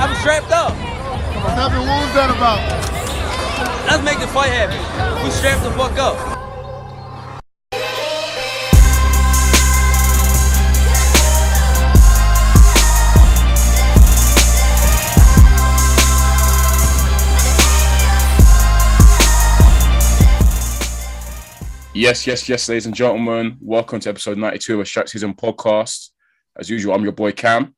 I'm strapped up. Nothing. happened? What was that about? Let's make the fight happen. We strapped the fuck up. Yes, yes, yes, ladies and gentlemen. Welcome to episode 92 of a Strap Season podcast. As usual, I'm your boy Cam.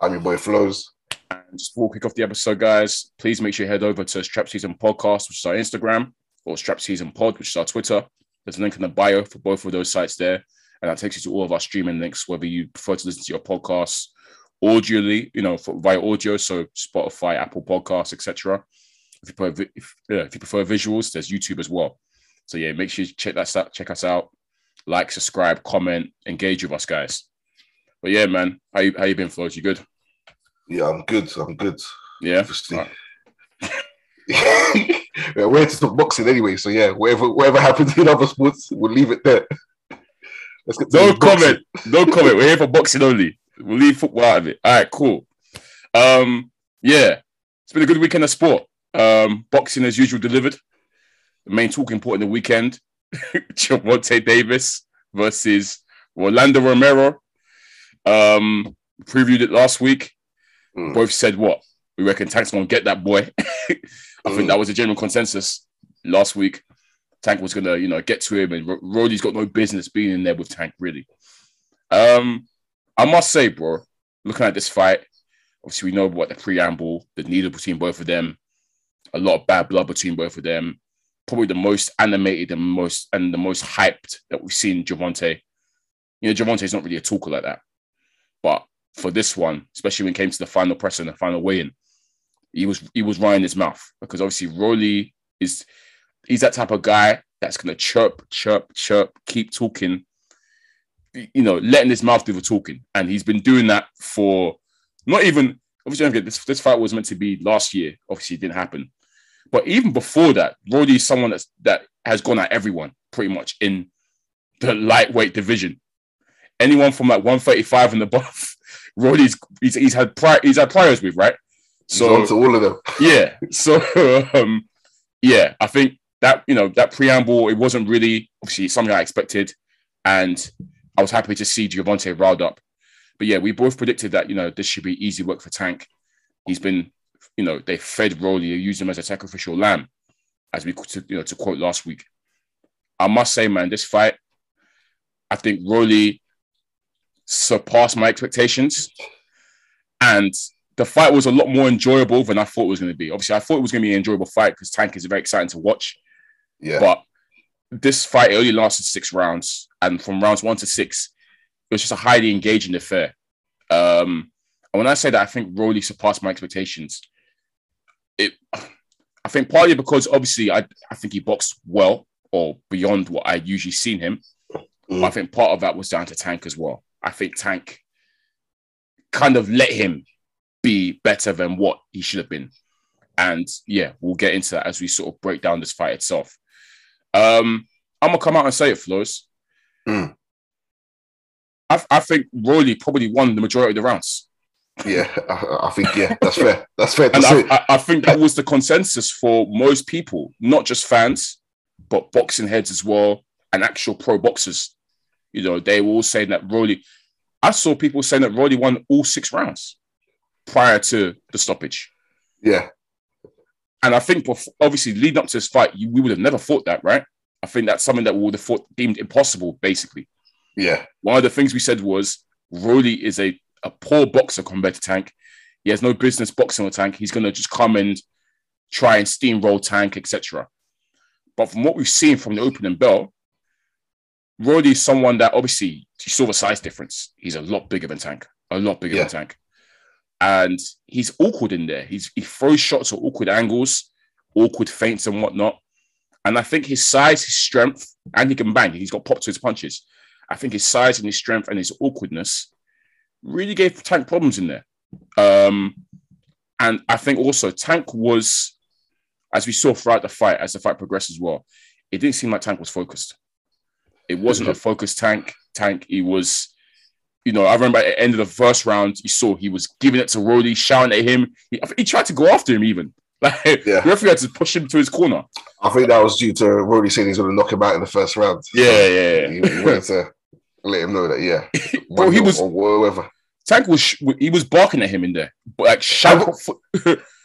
I'm your boy Flows. And just before we kick off the episode, guys, please make sure you head over to Strap Season Podcast, which is our Instagram, or Strap Season Pod, which is our Twitter. There's a link in the bio for both of those sites there. And that takes you to all of our streaming links, whether you prefer to listen to your podcasts audioly, you know, for, via audio, so Spotify, Apple Podcasts, etc. If you prefer, if, yeah, if you prefer visuals, there's YouTube as well. So yeah, make sure you check that out, check us out, like, subscribe, comment, engage with us, guys. But yeah, man, how you, how you been, Flows? You good? Yeah, I'm good. I'm good. Yeah. Obviously. yeah, we're into some boxing anyway, so yeah, whatever whatever happens in other sports, we'll leave it there. Let's get no comment. no comment. We're here for boxing only. We'll leave football out of it. All right, cool. Um, yeah, it's been a good weekend of sport. Um, boxing as usual delivered. The main talking point in the weekend: Gervonta Davis versus Rolando Romero. Um, previewed it last week. Mm. Both said what we reckon Tank's gonna get that boy. I mm. think that was a general consensus last week. Tank was gonna, you know, get to him, and Roddy's got no business being in there with Tank, really. Um, I must say, bro, looking at this fight, obviously we know what the preamble, the needle between both of them, a lot of bad blood between both of them. Probably the most animated and most and the most hyped that we've seen Gervonta. You know, Gervonta's not really a talker like that. But for this one, especially when it came to the final press and the final weigh-in, he was he was running his mouth because obviously Rolly is he's that type of guy that's gonna chirp, chirp, chirp, keep talking, you know, letting his mouth do the talking. And he's been doing that for not even obviously this this fight was meant to be last year. Obviously, it didn't happen. But even before that, Rolly is someone that's that has gone at everyone pretty much in the lightweight division anyone from like 135 and above, Roddy's he's, he's had pri- he's had priors with, right? So to all of them. yeah. So um, yeah, I think that you know that preamble it wasn't really obviously something I expected, and I was happy to see Gervonta riled up. But yeah, we both predicted that you know this should be easy work for Tank. He's been, you know, they fed Rolly, used him as a sacrificial lamb, as we to, you know to quote last week. I must say, man, this fight, I think Rolly surpassed my expectations. And the fight was a lot more enjoyable than I thought it was going to be. Obviously, I thought it was going to be an enjoyable fight because Tank is very exciting to watch. Yeah. But this fight only lasted six rounds. And from rounds one to six, it was just a highly engaging affair. Um, and when I say that, I think Rolly surpassed my expectations. It, I think partly because obviously I, I think he boxed well or beyond what I'd usually seen him. Mm. I think part of that was down to Tank as well. I think Tank kind of let him be better than what he should have been. And yeah, we'll get into that as we sort of break down this fight itself. Um, I'm gonna come out and say it, Flows. Mm. I, I think Rolly probably won the majority of the rounds. Yeah, I, I think yeah, that's fair. That's fair. and I, I, I, think that was the consensus for most people, not just fans, but boxing heads as well, and actual pro boxers. You know, they were all saying that Rolly. I saw people saying that Rolly won all six rounds prior to the stoppage. Yeah. And I think, obviously, leading up to this fight, we would have never thought that, right? I think that's something that we would have thought deemed impossible, basically. Yeah. One of the things we said was Rolly is a, a poor boxer compared to Tank. He has no business boxing with Tank. He's going to just come and try and steamroll Tank, etc. But from what we've seen from the opening bell, Roddy is someone that obviously you saw the size difference. He's a lot bigger than Tank, a lot bigger yeah. than Tank, and he's awkward in there. He's he throws shots at awkward angles, awkward feints and whatnot. And I think his size, his strength, and he can bang. He's got pop to his punches. I think his size and his strength and his awkwardness really gave Tank problems in there. Um, and I think also Tank was, as we saw throughout the fight, as the fight progressed as well, it didn't seem like Tank was focused. It wasn't a mm-hmm. focused tank. Tank. He was, you know, I remember at the end of the first round, you saw he was giving it to Rolly, shouting at him. He, he tried to go after him even. Like Yeah. the referee had to push him to his corner. I think that was due to Roddy saying he's going to knock him out in the first round. Yeah, yeah, yeah. He, wanted to let him know that, yeah. Bro, he was- or whatever. Tank was he was barking at him in there, but like shout.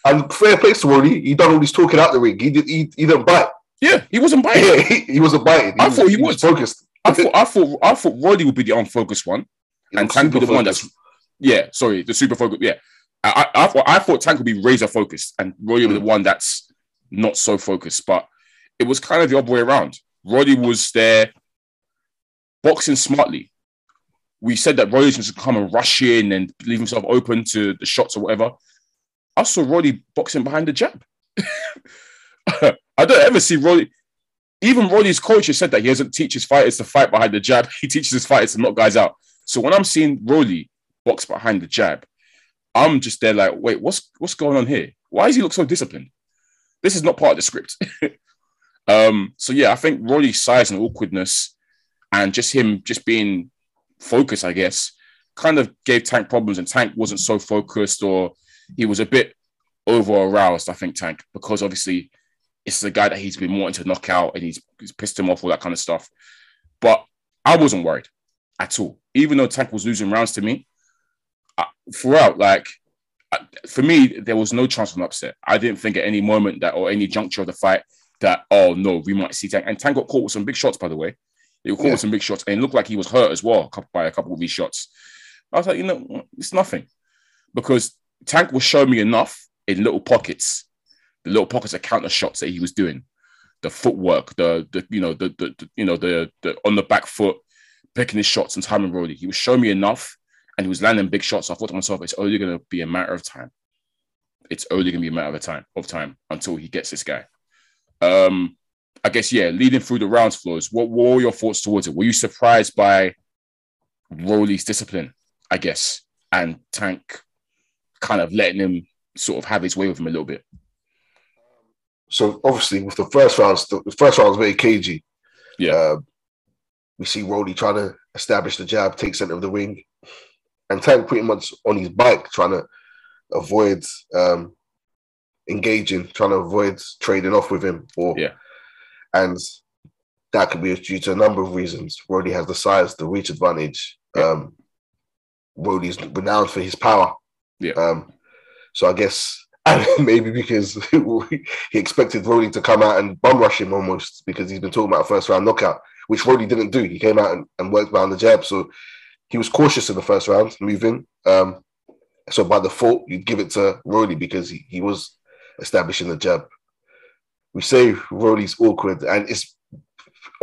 And fair play to Roddy. He done all this talking out the ring. He did. He, he didn't bite. Yeah, he wasn't biting. Yeah, he, he wasn't biting. I thought he was. focused. I thought I thought I thought Roddy would be the unfocused one, He and Tank would be the one that's yeah. Sorry, the super focused. Yeah, I, I, I thought I thought Tank would be razor focused, and Roddy would be the mm. one that's not so focused. But it was kind of the other way around. Roddy was there boxing smartly. We said that Roddy was going to come and rush in and leave himself open to the shots or whatever. I saw Roddy boxing behind the jab. I don't ever see Roddy. Even Roddy's coach has said that he doesn't teach his fighters to fight behind the jab. He teaches his fighters to knock guys out. So when I'm seeing Roddy box behind the jab, I'm just there like, wait, what's what's going on here? Why does he look so disciplined? This is not part of the script. um, so yeah, I think Roddy's size and awkwardness, and just him just being focused, I guess, kind of gave Tank problems, and Tank wasn't so focused, or he was a bit over aroused. I think Tank because obviously it's the guy that he's been wanting to knock out, and he's, he's pissed him off, all that kind of stuff. But I wasn't worried at all, even though Tank was losing rounds to me. I, throughout, like I- for me, there was no chance of an upset. I didn't think at any moment that or any juncture of the fight that oh no, we might see Tank. And Tank got caught with some big shots, by the way. He got caught Yeah. with some big shots, and it looked like he was hurt as well by a couple of these shots. I was like, you know, it's nothing because Tank was showing me enough in little pockets, the little pockets of counter shots that he was doing, the footwork, the the you know the the, the you know the the on the back foot, picking his shots and timing Roddy. He was showing me enough, and he was landing big shots. I thought to myself, it's only going to be a matter of time. It's only going to be a matter of time of time until he gets this guy. Um, I guess yeah, leading through the rounds, Flows. What, were your thoughts towards it? Were you surprised by Rolly's discipline? I guess, and Tank kind of letting him sort of have his way with him a little bit. So obviously, with the first round, the first round was very cagey. Yeah. Uh, we see Roddy trying to establish the jab, take center of the ring, and Tank pretty much on his bike trying to avoid um, engaging, trying to avoid trading off with him. Or Yeah. and that could be due to a number of reasons. Roddy has the size, the reach advantage. Yeah. Um, Roddy's renowned for his power. Yeah. Um, so I guess and maybe because he expected Roddy to come out and bum rush him almost because he's been talking about a first round knockout, which Roddy didn't do. He came out and, and worked behind the jab. So he was cautious in the first round, moving. Um, so by default, you'd give it to Roddy because he, he was establishing the jab. We say Roddy's awkward, and it's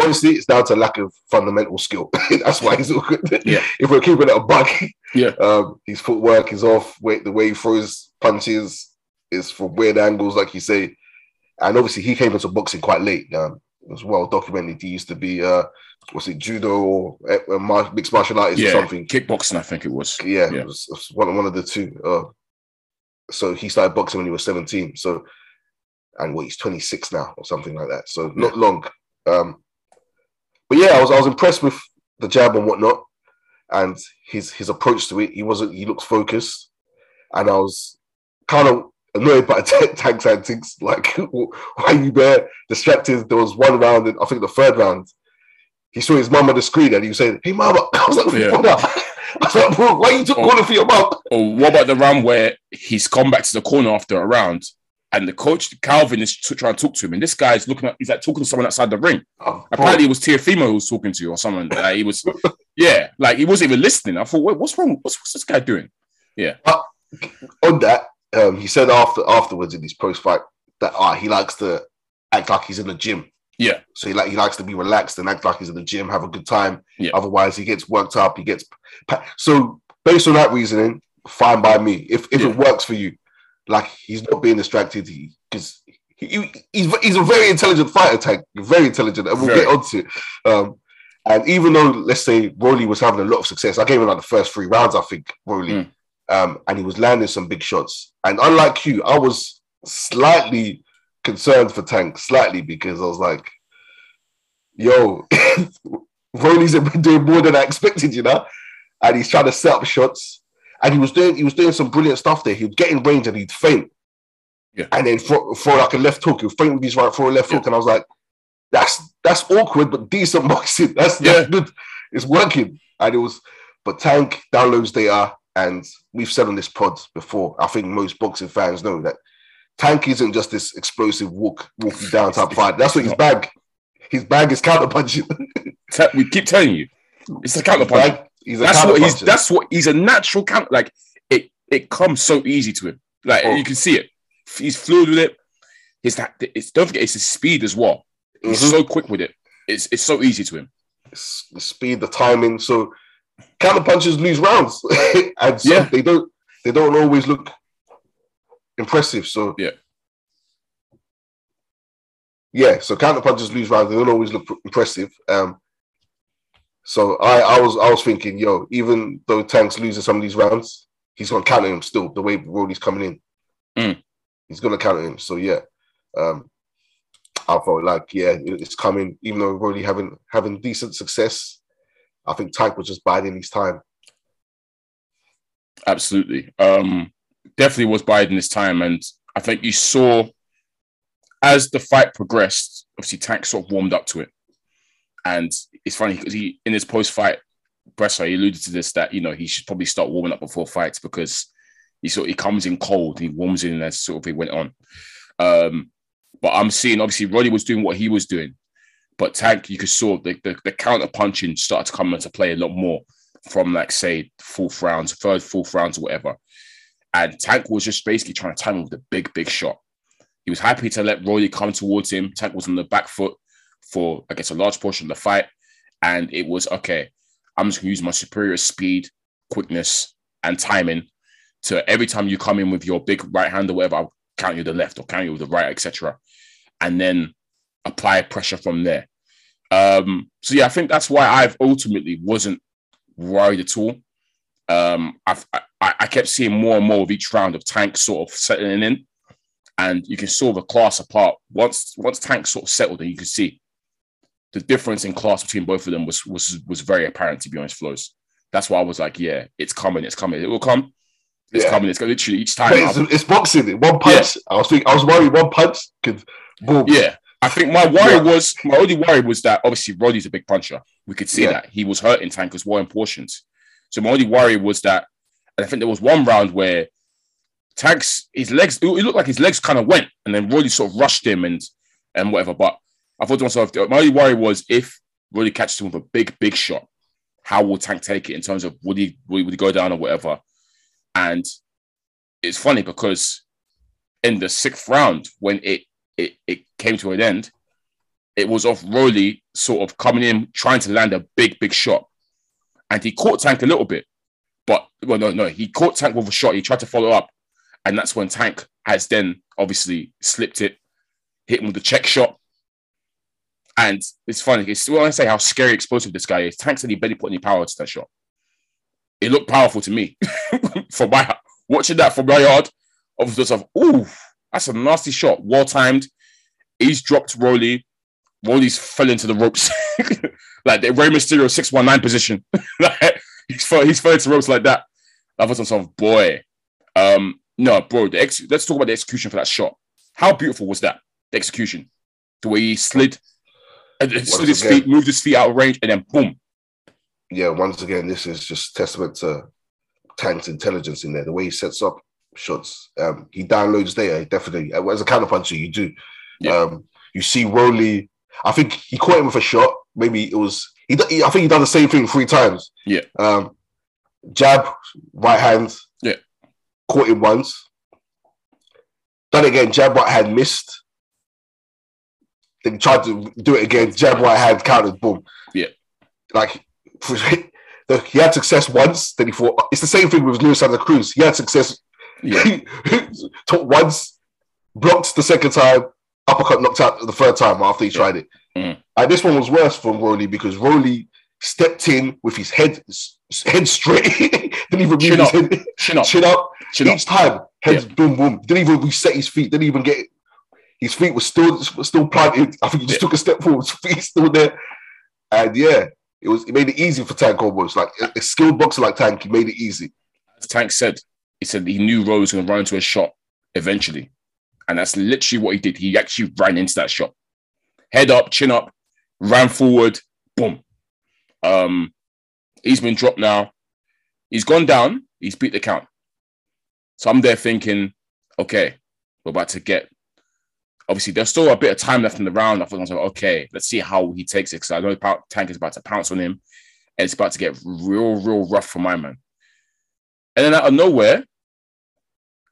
honestly it's down to lack of fundamental skill. That's why he's awkward. Yeah. if we're keeping it a bug, Yeah. um, his footwork is off. Wait, the way he throws punches is from weird angles, like you say. And obviously, he came into boxing quite late. Um, it was well documented. He used to be, uh, was it judo or uh, mar- mixed martial artist or something? kickboxing, I think it was. Yeah, Yeah. It, was, it was one, one of the two. Uh, so he started boxing when he was 17. So, and what he's 26 now or something like that. So not long. Um, but yeah, I was I was impressed with the jab and whatnot, and his his approach to it. He wasn't. He looked focused, and I was kind of annoyed by Tank's antics. Like, why are you there distracted? There was one round, in, I think the third round. He saw his mum on the screen and he was saying, "Hey, mama!" I was like, Yeah. I was like, "Bro, why you took calling for your mum?" Or what about the round where he's come back to the corner after a round and the coach Calvin is t- trying to talk to him, and this guy's looking at he's like talking to someone outside the ring. Oh, bro. Apparently, it was Teofimo who was talking to you or someone. Like, he was, yeah, like he wasn't even listening. I thought, Wait, what's wrong? What's, what's this guy doing? Yeah. On that, um, he said after afterwards in his post fight that ah, he likes to act like he's in the gym. Yeah. So he like he likes to be relaxed and act like he's in the gym, have a good time. Yeah. Otherwise, he gets worked up. He gets so based on that reasoning, fine by me. If if Yeah. it works for you, like he's not being distracted, he because he, he- he's he's a very intelligent fighter, tank, very intelligent, and we'll Very. get onto it. Um, and even though let's say Rolly was having a lot of success, I gave him like the first three rounds. I think Rolly, Mm. Um, and he was landing some big shots. And unlike you, I was slightly concerned for Tank, slightly because I was like, "Yo, Rolly's been doing more than I expected," you know. and he's trying to set up shots. And he was doing he was doing some brilliant stuff there. He would get in range and he'd feint. Yeah. And then throw, throw like a left hook. He'd feint with his right, throw a left Yeah. hook. And I was like, that's that's awkward, but decent boxing. That's, Yeah. that's good. It's working. And it was, but Tank downloads data, and we've said on this pod before. I think most boxing fans know that Tank isn't just this explosive walk walking down type fight. That's what his bag. His bag is counter punching. We keep telling you, it's a counter punch. he's a That's what he's. That's what he's a natural counter. Like it, it comes so easy to him. Like Oh. you can see it. He's fluid with it. His that. It's don't forget. It's his speed as well. He's Mhm. so quick with it. It's it's so easy to him. It's the speed, the timing. So counter punchers lose rounds, and so Yeah. they don't. They don't always look impressive. So Yeah. yeah. So counter punchers lose rounds. They don't always look impressive. Um. So I, I was, I was thinking, yo, even though Tank's losing some of these rounds, he's gonna counter him still. The way Roddy's coming in, Mm. he's gonna counter him. So yeah. Um. I felt like, yeah, it's coming. Even though Roddy having having decent success, I think Tank was just biding his time. Absolutely. Um, definitely was biding his time, and I think you saw as the fight progressed. Obviously, Tank sort of warmed up to it, and it's funny because he in his post-fight presser he alluded to this that you know he should probably start warming up before fights because he sort of, he comes in cold, and he warms in as sort of he went on. Um, but I'm seeing obviously Roddy was doing what he was doing, but Tank you could saw the the, the counter punching started to come into play a lot more from like say fourth rounds, third, fourth rounds, or whatever. And Tank was just basically trying to time him with a big, big shot. He was happy to let Roy come towards him. Tank was on the back foot for, I guess, a large portion of the fight. And it was okay, I'm just gonna use my superior speed, quickness, and timing to every time you come in with your big right hand or whatever, I'll count you the left or count you with the right, etc. And then apply pressure from there. Um, so yeah, I think that's why I've ultimately wasn't worried at all. Um, I've, I, I kept seeing more and more of each round of Tank sort of settling in, and you can saw the class apart. Once once Tank sort of settled, and you could see the difference in class between both of them was was was very apparent. To be honest, flows. That's why I was like, yeah, it's coming, it's coming, it will come, it's Yeah. coming, it's going literally each time. It's, it's boxing. One punch. I was thinking, I was worried. One punch could boom. Yeah. I think my worry Yeah. was my only worry was that obviously Roddy's a big puncher. We could see Yeah. that he was hurting Tank as well in portions. So my only worry was that, and I think there was one round where Tank's his legs, it looked like his legs kind of went, and then Roddy sort of rushed him and and whatever. But I thought to myself, my only worry was if Roddy catches him with a big, big shot, how will Tank take it in terms of would he would he, would he go down or whatever? And it's funny because in the sixth round, when it it, it came to an end, it was off Rolly sort of coming in, trying to land a big, big shot. And he caught Tank a little bit. But well, no, no, he caught Tank with a shot. He tried to follow up. And that's when Tank has then obviously slipped it, hit him with the check shot. And it's funny, it's when I say how scary explosive this guy is, Tank said barely put any power to that shot. It looked powerful to me. from my watching that from my yard, obviously, of ooh, that's a nasty shot, well timed. He's dropped Rolly. Rolly's fell into the ropes, like the Rey Mysterio six one nine position. Like, he's fell, he's fell into ropes like that. I thought to myself, boy, um, no, bro. The ex- let's talk about the execution for that shot. How beautiful was that? The execution, the way he slid, and and slid his again- feet, moved his feet out of range, and then boom. yeah, once again, this is just testament to Tank's intelligence in there. The way he sets up shots, um, he downloads data. Definitely, uh, as a counterpuncher, you do. Yeah. Um, you see Rowley. I think he caught him with a shot. Maybe it was. He, I think he done the same thing three times. Yeah. Um, jab, right hand. Yeah. Caught him once. Done again. Jab, right hand, missed. Then tried to do it again. Jab, right hand, countered. Boom. Yeah. Like he had success once. Then he thought it's the same thing with Luis Santa Cruz. He had success Yeah, once, blocked the second time, uppercut knocked out the third time after he tried it. Mm. And this one was worse for Rolly because Rolly stepped in with his head head straight, didn't even move Chin his up. head, chin up, chin up. chin up. Each time, heads boom boom. Didn't even reset his feet. Didn't even get his feet were still still planted. I think he just Yeah. took a step forward. His feet still there. And yeah, It was it made it easy for Tank almost like a, a skilled boxer like Tank. He made it easy. As Tank said, he said he knew Rose was going to run into a shot eventually, and that's literally what he did. He actually ran into that shot, head up, chin up, ran forward, boom. Um, he's been dropped now. He's gone down. He's beat the count. So I'm there thinking, okay, we're about to get. Obviously, there's still a bit of time left in the round. I thought I was like, okay, let's see how he takes it because I know Tank is about to pounce on him, and it's about to get real, real rough for my man. And then out of nowhere,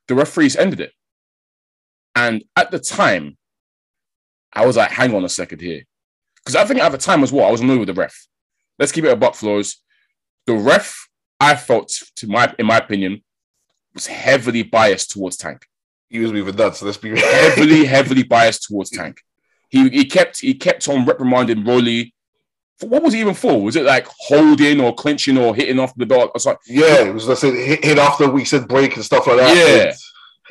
the referees ended it. And at the time, I was like, hang on a second here. Because I think at the time as well, I was annoyed with the ref. Let's keep it a buck flows. The ref, I felt, to my in my opinion, was heavily biased towards Tank. He was moving nuts. So let's be heavily, heavily biased towards Tank. He he kept he kept on reprimanding Rolly. What was he even for? Was it like holding or clinching or hitting off the belt? I was like, yeah, it was let's say hit, hit after we said break and stuff like that. Yeah,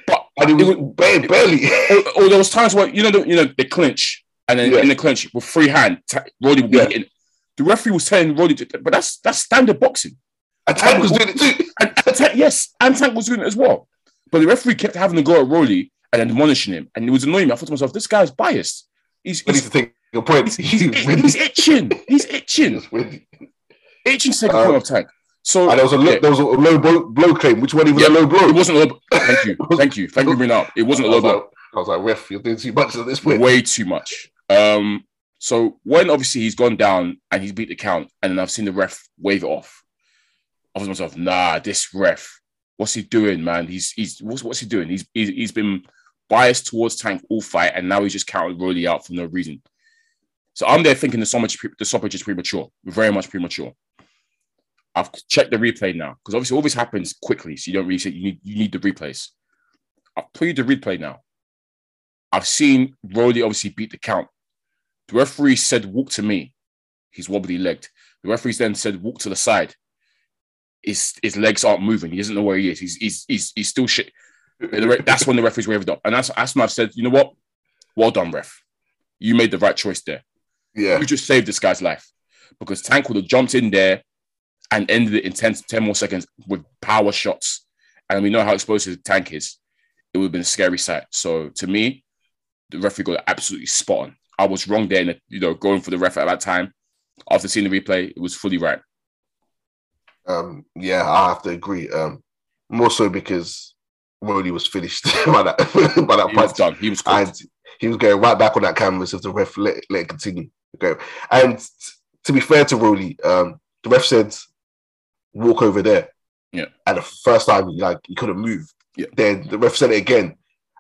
but it was, it was barely. barely. or, or, there was times where you know the, you know they clinch and then yeah. in the clinch with free hand, t- Rolly would be yeah. hitting. The referee was telling Rolly, to, but that's that's standard boxing. And Tank was doing it too. And, and Tank, yes, and Tank was doing it as well. But the referee kept having to go at Rolly and admonishing him, and it was annoying me. I thought to myself, this guy's biased. He's, he's to take a point. He's, he's, he's itching. He's itching. itching to take um, point of Tank. So and there was a low, there was a low blow, blow claim. Which one even yeah, a low blow? It wasn't a low. Thank you, thank you, thank you for bringing up. It wasn't a low blow. Like, I was like, ref, you're doing too much at this point. Way too much. Um, so when obviously he's gone down and he's beat the count, and then I've seen the ref wave it off. I was myself, nah, this ref, what's he doing, man? He's he's what's, what's he doing? He's, he's he's been biased towards Tank all fight, and now he's just counting Rolly out for no reason. So I'm there thinking the stoppage, the stoppage is premature, very much premature. I've checked the replay now because obviously all this happens quickly, so you don't really see you need you need the replays. I've played the replay now. I've seen Rolly obviously beat the count. The referee said, walk to me. He's wobbly legged. The referee then said, walk to the side. His, his legs aren't moving. He doesn't know where he is. He's, he's, he's, he's still shit. That's when the referee's waved up. And that's, that's when I've said, you know what? Well done, ref. You made the right choice there. Yeah. You just saved this guy's life because Tank would have jumped in there and ended it in 10, 10 more seconds with power shots. And we know how explosive the Tank is. It would have been a scary sight. So to me, the referee got absolutely spot on. I was wrong there, and you know, going for the ref at that time. After seeing the replay, it was fully right. Um, yeah, I have to agree. Um, more so because Rolly was finished by that by that he punch. Was done. He was and he was going right back on that canvas if the ref let, let it continue. Okay, and to be fair to Rolly, um, the ref said walk over there. Yeah. And the first time, like he couldn't move. Yeah. Then the ref said it again,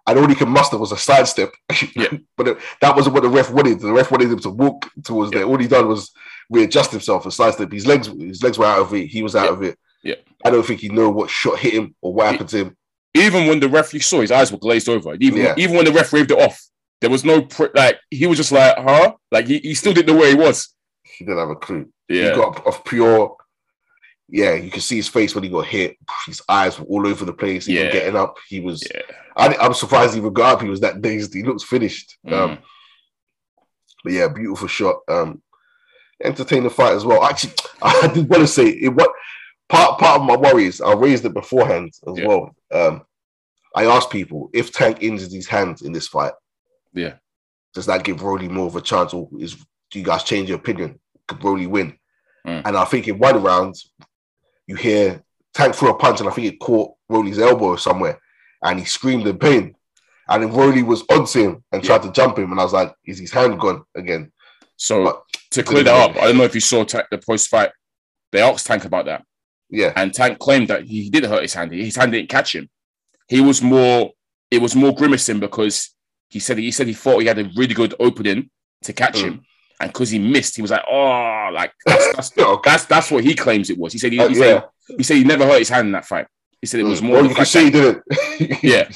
and all he could muster was a sidestep. Yeah. but it, that wasn't what the ref wanted. The ref wanted him to walk towards yeah. there. All he done was readjust himself and sidestep. His legs, his legs were out of it. He was out yeah. of it. Yeah. I don't think he knew what shot hit him or what happened to him. Even when the ref, you saw his eyes were glazed over. Even yeah. even when the ref waved it off, there was no pr- like he was just like, huh? Like he, he still didn't know where he was. He didn't have a clue. Yeah. He got of pure yeah, you can see his face when he got hit. His eyes were all over the place. Even Yeah. getting up, he was. Yeah. I, I'm surprised he even got up. He was that dazed. He looks finished. Mm. Um, but yeah, beautiful shot. Um, entertaining fight as well. Actually, I did want to say it. What part part of my worries? I raised it beforehand as Yeah. well. Um, I asked people if Tank injures his hands in this fight, Yeah. does that give Brody more of a chance, or is do you guys change your opinion? Could Brody win? Mm. And I think in one round, you hear Tank threw a punch, and I think it caught Rolly's elbow somewhere, and he screamed in pain. And then Rolly was onto him and tried to jump him, and I was like, "Is his hand gone again?" So But- to clear that up, I don't know if you saw Ta- the post fight. They asked Tank about that, Yeah, and Tank claimed that he did hurt his hand. His hand didn't catch him. He was more. It was more grimacing because he said he said he thought he had a really good opening to catch Mm. him, and because he missed, he was like, "Oh, like that's that's, that's that's what he claims it was." He said he, Uh, he said he said he never hurt his hand in that fight. He said it was Mm. more. Well, the you can fact see he didn't. yeah.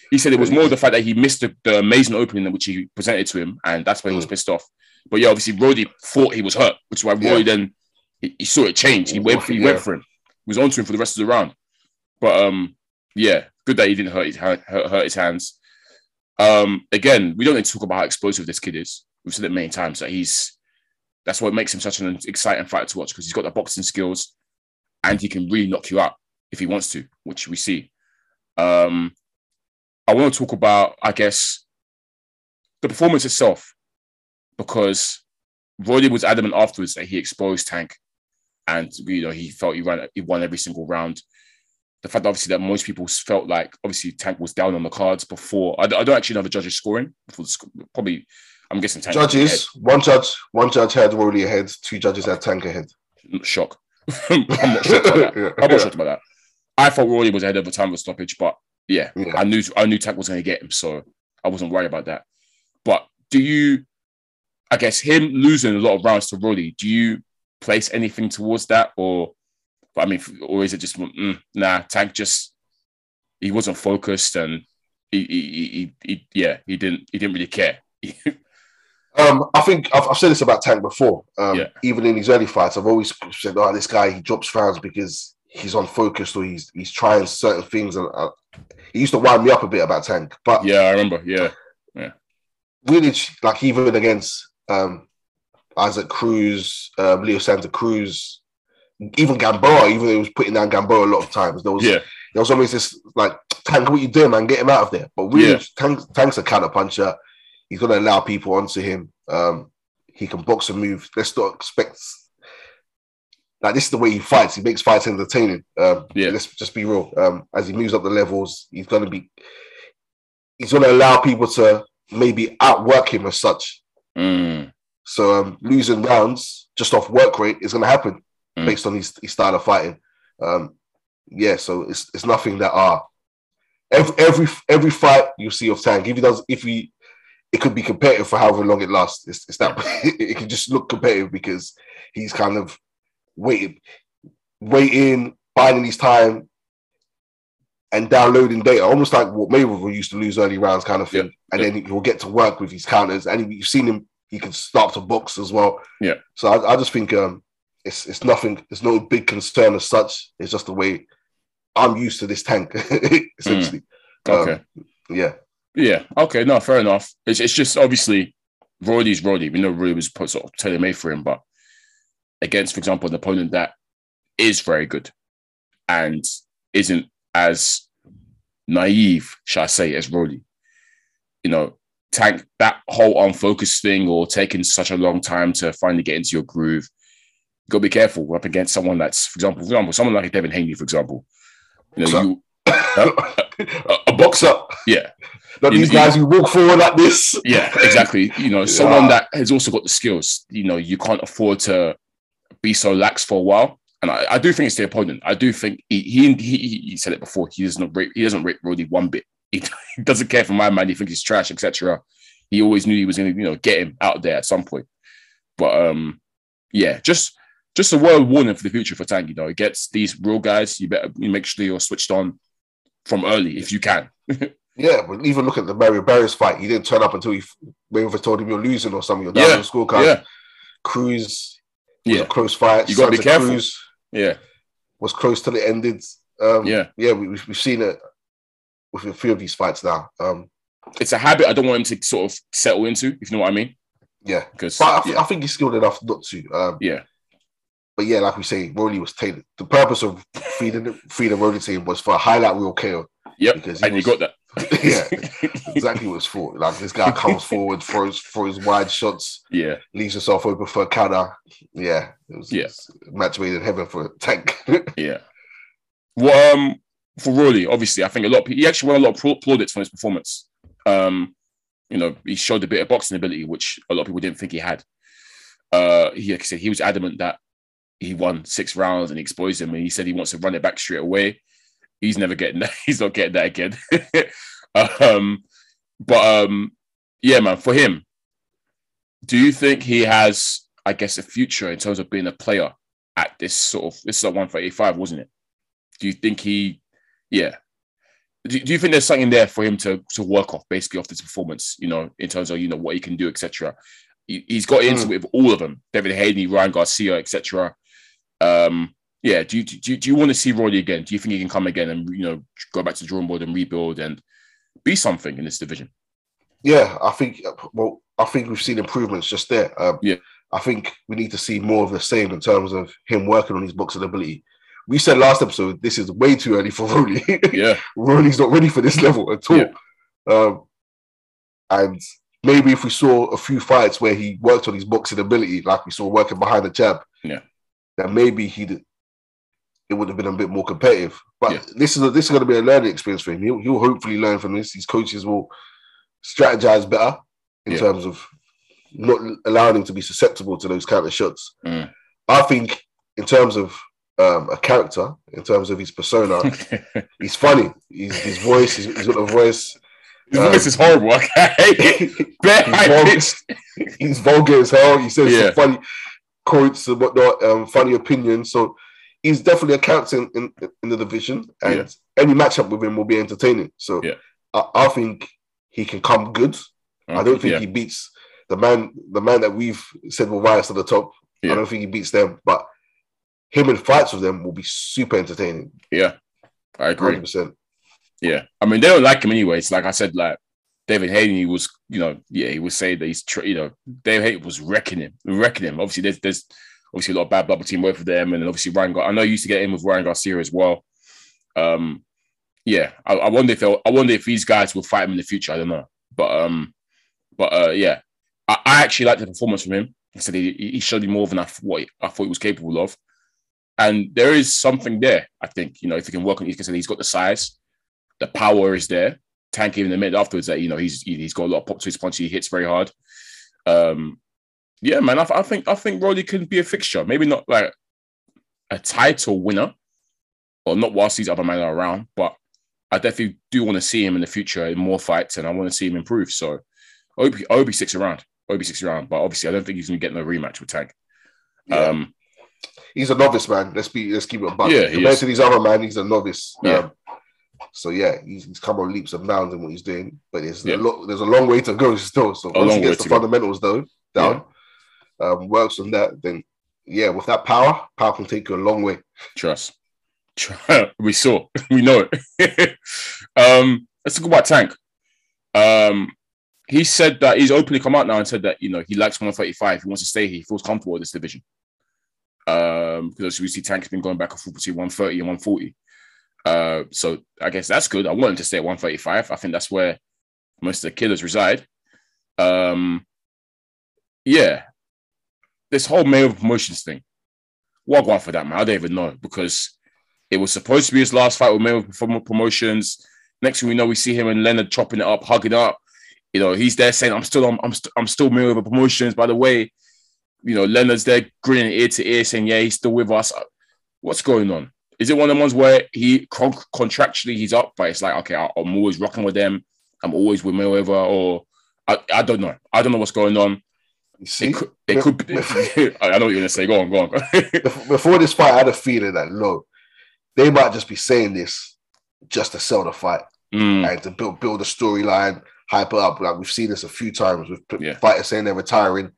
he said it was more the fact that he missed the, the amazing opening which he presented to him, and that's why he was Mm. pissed off. But yeah, obviously, Roddy thought he was hurt, which is why Roy Yeah. then he, he saw it change. He went, he Yeah. went for him. He was onto him for the rest of the round. But um, yeah, good that he didn't hurt his hand, hurt, hurt his hands. Um, again, we don't need to talk about how explosive this kid is. We've said it many times that he's That's what makes him such an exciting fighter to watch because he's got the boxing skills and he can really knock you out if he wants to, which we see. Um, I want to talk about, I guess, the performance itself because Roddy was adamant afterwards that he exposed Tank and you know he felt he ran he won every single round. The fact obviously that most people felt like obviously Tank was down on the cards before. I, I don't actually know the judges scoring. Before the, probably, I'm guessing Tank judges. One judge, one judge had Roddy ahead. Two judges had Tank ahead. Shock. I'm not shocked about that. yeah. I'm not shocked about that. I thought Roddy was ahead of the time of stoppage, but yeah, yeah, I knew I knew Tank was going to get him, so I wasn't worried about that. But do you? I guess him losing a lot of rounds to Roddy. Do you place anything towards that, or I mean, or is it just mm, nah? Tank just he wasn't focused and he, he, he, he yeah he didn't he didn't really care. um, I think I've, I've, said this about Tank before. Um, yeah. Even in his early fights, I've always said, "Oh, this guy he drops rounds because he's unfocused or he's he's trying certain things." And uh, he used to wind me up a bit about Tank. But yeah, I remember. Yeah, yeah. Really, like even against um, Isaac Cruz, um, Leo Santa Cruz, even Gamboa, even though he was putting down Gamboa a lot of times, there was yeah. there was always this like Tank, what you doing, man? Get him out of there. But really, yeah. Tank, Tank's a counter puncher. He's gonna allow people onto him. Um, he can box and move. Let's not expect like this is the way he fights. He makes fights entertaining. Um, yeah. Let's just be real. Um, as he moves up the levels, he's gonna be he's gonna allow people to maybe outwork him as such. Mm. So um, losing rounds just off work rate is going to happen mm. based on his, his, style of fighting. Um, yeah, so it's it's nothing that are uh, every every every fight you see of Tank, if he does, if he, it could be competitive for however long it lasts. It's, it's that it can just look competitive because he's kind of waiting, waiting, biding his time, and downloading data, almost like what Mayweather used to lose early rounds, kind of thing. Yeah. And yeah. then he'll get to work with his counters, and you've seen him he can start to box as well. Yeah. So I, I just think um, it's it's nothing. It's no big concern as such. It's just the way I'm used to this tank, essentially. Mm. Okay. Um, yeah. Yeah. Okay. No, fair enough. It's, it's just obviously Roddy's Roddy. We know Roddy was put sort of tailor made for him, but against, for example, an opponent that is very good and isn't as naive, shall I say, as Roddy. You know, tank that whole unfocused thing or taking such a long time to finally get into your groove. You gotta be careful. We're up against someone that's, for example, for example, someone like Devin Haney, for example. You know, you, a, a, boxer, yeah. Not these guys who walk forward like this. Yeah, exactly. You know, someone yeah. that has also got the skills. You know, you can't afford to be so lax for a while. And I, I do think it's the opponent. I do think he he, he, he said it before. He doesn't rate he doesn't rate Roddy one bit. He, he doesn't care for my man. He thinks he's trash, etc. He always knew he was going to, you know, get him out there at some point. But um, yeah, just just a word warning for the future for Tank. You know, it gets these real guys. You better make sure you're switched on from early if you can. yeah, but even look at the Mario Barrios fight. He didn't turn up until he Mayweather told him you're losing or something. You're down yeah. on the scorecard. Yeah. Cruz yeah. a close fight. You got to be careful. Cruz yeah, was close till it ended. Um, yeah, yeah, we, have seen it with a few of these fights now. Um, it's a habit I don't want him to sort of settle into, if you know what I mean. Yeah, because I, yeah. I, think he's skilled enough not to. Um, yeah, but yeah, like we say, Rolly was tailored. The purpose of feeding feeding Rolly to him was for a highlight reel KO. Yep, because and was, you got that. yeah, exactly what it's for. Like this guy comes forward, throws throws wide shots. Yeah, leaves himself open for a counter. Yeah, it was, yeah. match made in heaven for a Tank. yeah. Well, um, for Rolly, obviously, I think a lot. Of, he actually won a lot of plaudits for his performance. Um, you know, he showed a bit of boxing ability, which a lot of people didn't think he had. Uh, he, like I said, he was adamant that he won six rounds and he exposed him, and he said he wants to run it back straight away. He's never getting that. He's not getting that again. um, but um, yeah, man, for him, do you think he has, I guess, a future in terms of being a player at this sort of this is a one for eighty five, wasn't it? Do you think he, yeah, do, do you think there's something there for him to to work off basically off this performance? You know, in terms of you know what he can do, etc. He, has got into mm. it with all of them: Devin Haney, Ryan Garcia, etc. Um, yeah. Do you, do you, do you want to see Roddy again? Do you think he can come again and you know go back to the drawing board and rebuild and be something in this division? Yeah, I think. Well, I think we've seen improvements just there. Um, yeah, I think we need to see more of the same in terms of him working on his boxing ability. We said last episode this is way too early for Rolly. Yeah, Rolly's not ready for this level at all. Yeah. Um, and maybe if we saw a few fights where he worked on his boxing ability, like we saw working behind the jab, Yeah. then maybe he it would have been a bit more competitive. But Yeah. this is a, this is going to be a learning experience for him. He'll, he'll hopefully learn from this. His coaches will strategize better in Yeah. terms of not allowing him to be susceptible to those counter shots. Mm. I think in terms of um, a character, in terms of his persona, he's funny. He's, his voice, he's, he's got a voice. his voice is horrible. I hate it. He's vulgar. as hell. He says Yeah. some funny quotes and whatnot, um, funny opinions. So he's definitely a character in, in, the division, and Yeah. any matchup with him will be entertaining. So Yeah. I, I think he can come good. I don't think yeah. he beats the man, the man that we've said will rise to the top. I don't think he beats them, but him in fights with them will be super entertaining. Yeah, I agree. Hundred percent. Yeah, I mean they don't like him anyways. Like I said, like Devin Haney was, you know, yeah, he was saying that he's, you know, Devin Haney was wrecking him, wrecking him. Obviously, there's there's obviously a lot of bad blood between both of them, and then obviously Ryan. I know you used to get in with Ryan Garcia as well. Um, yeah, I, I wonder if I wonder if these guys will fight him in the future. I don't know, but um, but uh, yeah, I, I actually like the performance from him. I said he, he showed me more than I, th- what he- I thought he was capable of. And there is something there, I think. You know, if he can work on, he can say he's got the size, the power is there. Tank even admitted afterwards that you know he's he- he's got a lot of pop to his punch. He hits very hard. Um, yeah, man, I, I think I think Rolly can be a fixture. Maybe not like a title winner, or not whilst these other men are around, but I definitely do want to see him in the future in more fights, and I want to see him improve. So, I hope he, I hope sticks around. I hope he sticks around, but obviously, I don't think he's going to get no rematch with Tank. Yeah. Um, He's a novice, man. Let's be let's keep it buck. Yeah, Compared is. to these other man, he's a novice. Yeah. Um, so yeah, he's, he's come on leaps and bounds in what he's doing, but there's Yeah. a lot, there's a long way to go still. So A once he gets the go. fundamentals though down, um, works on that, then yeah, with that power, power can take you a long way. Trust. Tr- we saw. We know it. um, let's talk about Tank. Um, he said that he's openly come out now and said that you know he likes 135. He wants to stay here. He feels comfortable with this division. Um, because we see Tank has been going back and forth between 130 and 140. Uh, so I guess that's good. I want him to stay at 135. I think that's where most of the killers reside. Um, yeah, this whole Mayweather promotions thing. What one for that man? I don't even know because it was supposed to be his last fight with from promotions. Next thing we know, we see him and Leonard chopping it up, hugging up. You know, he's there saying, "I'm still, I'm, I'm, st- I'm still Mayweather promotions." By the way, you know, Leonard's there grinning ear to ear, saying, "Yeah, he's still with us." Uh, what's going on? Is it one of the ones where he con- contractually he's up, but it's like, okay, I- I'm always rocking with them. I'm always with Mayweather, or I, I don't know. I don't know what's going on. See, It could, it could be. I know what you're gonna say. Go on, go on. Before this fight, I had a feeling that no, they might just be saying this just to sell the fight Mm, and to build build a storyline, hype it up. Like we've seen this a few times with Yeah. fighters saying they're retiring,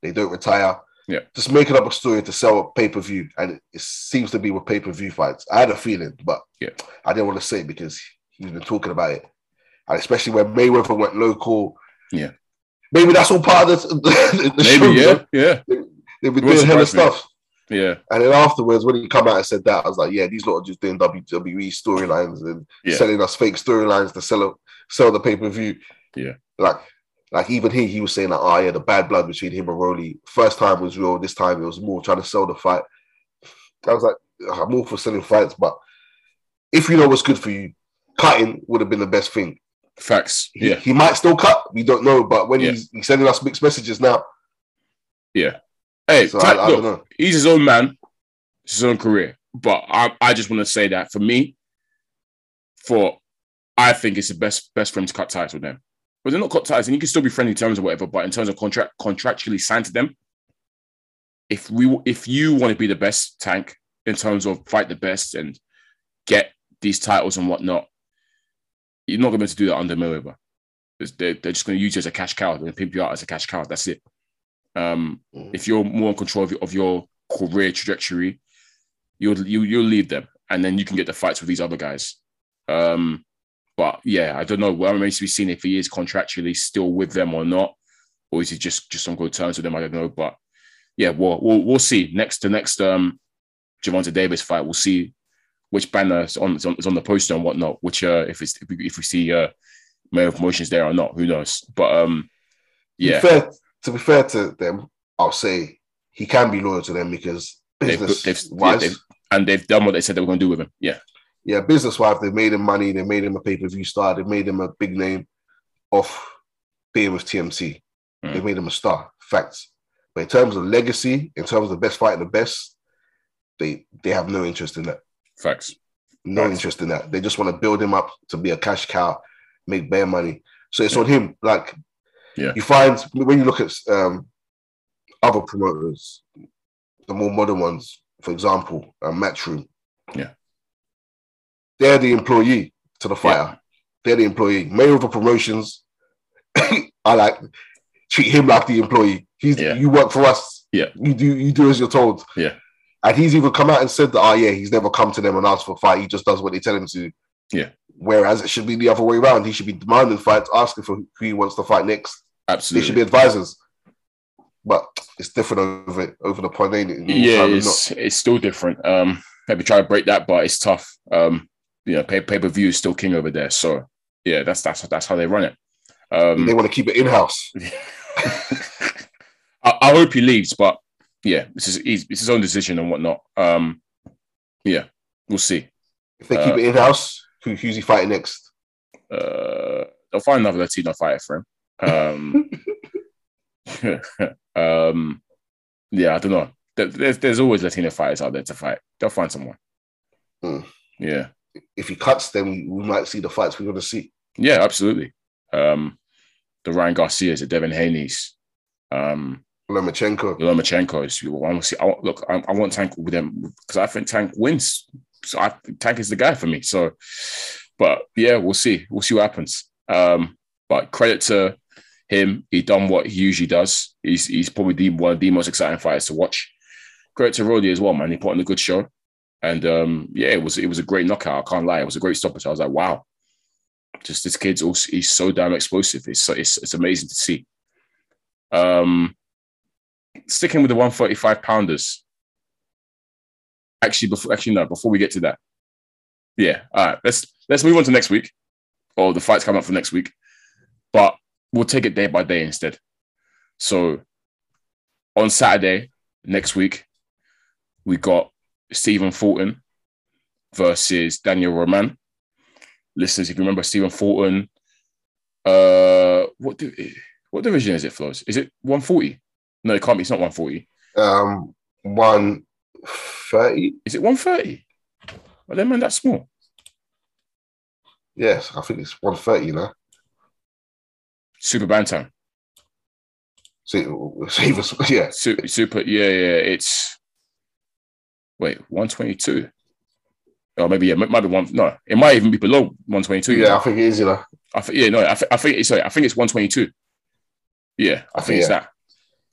they don't retire. Yeah. just making up a story to sell a pay per view, and it, it seems to be with pay per view fights. I had a feeling, but Yeah. I didn't want to say it because he's been talking about it, and especially when Mayweather went local. Yeah. Maybe that's all part of the, the, the show. maybe, you yeah, know? yeah, They've been It won't doing hella stuff. yeah, And then afterwards, when he come out and said that, I was like, yeah, these lot are just doing WWE storylines and Yeah. selling us fake storylines to sell sell the pay per view. Yeah. Like, like even he, he was saying like, oh yeah, the bad blood between him and Rolly. First time was real. This time it was more trying to sell the fight. I was like, ah, I'm all for selling fights, but if you know what's good for you, cutting would have been the best thing. Facts. He, Yeah, he might still cut. We don't know, but when Yeah. he's, he's sending us mixed messages now, Yeah. hey, so Tank, I, I look, don't know. he's his own man, it's his own career. But I, I just want to say that for me, for I think it's the best best for him to cut ties with them. But they're not cut ties, and you can still be friendly terms or whatever. But in terms of contract, contractually signed to them, if we if you want to be the best tank in terms of fight the best and get these titles and whatnot, you're not going to be able to do that under Mayweather. They're, they're just going to use you as a cash cow. They're going to pimp you out as a cash cow. That's it. Um, Mhm. if you're more in control of your, of your career trajectory, you'll you, you'll leave them, and then you can get the fights with these other guys. Um, but yeah, I don't know. Well, remains to be seen if he is contractually still with them or not, or is he just just on good terms with them. I don't know. But yeah, we'll, we'll we'll see next the next um Gervonta Davis fight. We'll see which banner is on is on, is on the poster and whatnot. Which uh, if it's if we, if we see uh Mayweather promotions there or not, who knows? But um, yeah, To be fair, to be fair to them, I'll say he can be loyal to them because they've, business they've, yeah, wise, they've and they've done what they said they were going to do with him. Yeah, yeah, business wise, they've made him money. They made him a pay per view star. They made him a big name off being with TMT. Mm. They made him a star. Facts. But in terms of legacy, in terms of the best fighting the best, they they have no interest in that. Facts. No Right. interest in that. They just want to build him up to be a cash cow, make bare money. So it's on him. Like, Yeah. you find when you look at um, other promoters, the more modern ones, for example, uh, Matchroom. Yeah. they're the employee to the fighter. They're the employee. Mayweather promotions, I like treat him like the employee. He's Yeah. you work for us. Yeah. you do you do as you're told. Yeah. And he's even come out and said that, oh yeah, he's never come to them and asked for a fight. He just does what they tell him to. Yeah. Whereas it should be the other way around. He should be demanding fights, asking for who he wants to fight next. Absolutely. They should be advisors. But it's different over over the point, ain't it? yeah, it's it's still different. Um, maybe try to break that, but it's tough. Um, you know, pay pay per view is still king over there. So yeah, that's that's that's how they run it. Um, they want to keep it in house. I, I hope he leaves, but yeah, this is it's his own decision and whatnot. Um, yeah, we'll see. If they keep Uh, it in house, who, who's he fighting next? Uh, they'll find another Latino fighter for him. Um, um, yeah, I don't know. There- There's there's always Latino fighters out there to fight. They'll find someone. Hmm. Yeah, If he cuts, then we, we might see the fights we're going to see. yeah, absolutely. Um, the Ryan Garcias, the Devin Haney's, um, Lomachenko. Lomachenko's. I want to see. I, look, I, I want Tank with them because I think Tank wins. So I Tank is the guy for me. So, but yeah, we'll see. We'll see what happens. Um, but credit to him. He done what he usually does. He's he's probably the, one of the most exciting fighters to watch. Credit to Rolly as well, man. He put on a good show, and um, yeah, it was it was a great knockout. I can't lie. It was a great stoppage. I was like, wow, just this kid's also he's so damn explosive. It's so, it's it's amazing to see. Um, sticking with the 135 pounders. Actually, before actually no, before we get to that, yeah, all right, let's let's move on to next week, or the fights coming up for next week, but we'll take it day by day instead. So on Saturday next week, we got Stephen Fulton versus Daniel Roman. Listeners, if you remember Stephen Fulton, uh, what do, what division is it, Flows? Is it 140? No, it can't be. It's not 140. Um, 130? Is it 130? Are that man that small? Yes, I think it's 130, you know. Super Bantam. So he yeah. Super, super yeah, yeah. It's wait, 122. Oh, maybe yeah, it might be one. No, it might even be below 122. you Yeah? I think it is, you know. I think yeah, no, I, th- I think it's sorry, I think it's 122. Yeah, I think it's Yeah. that.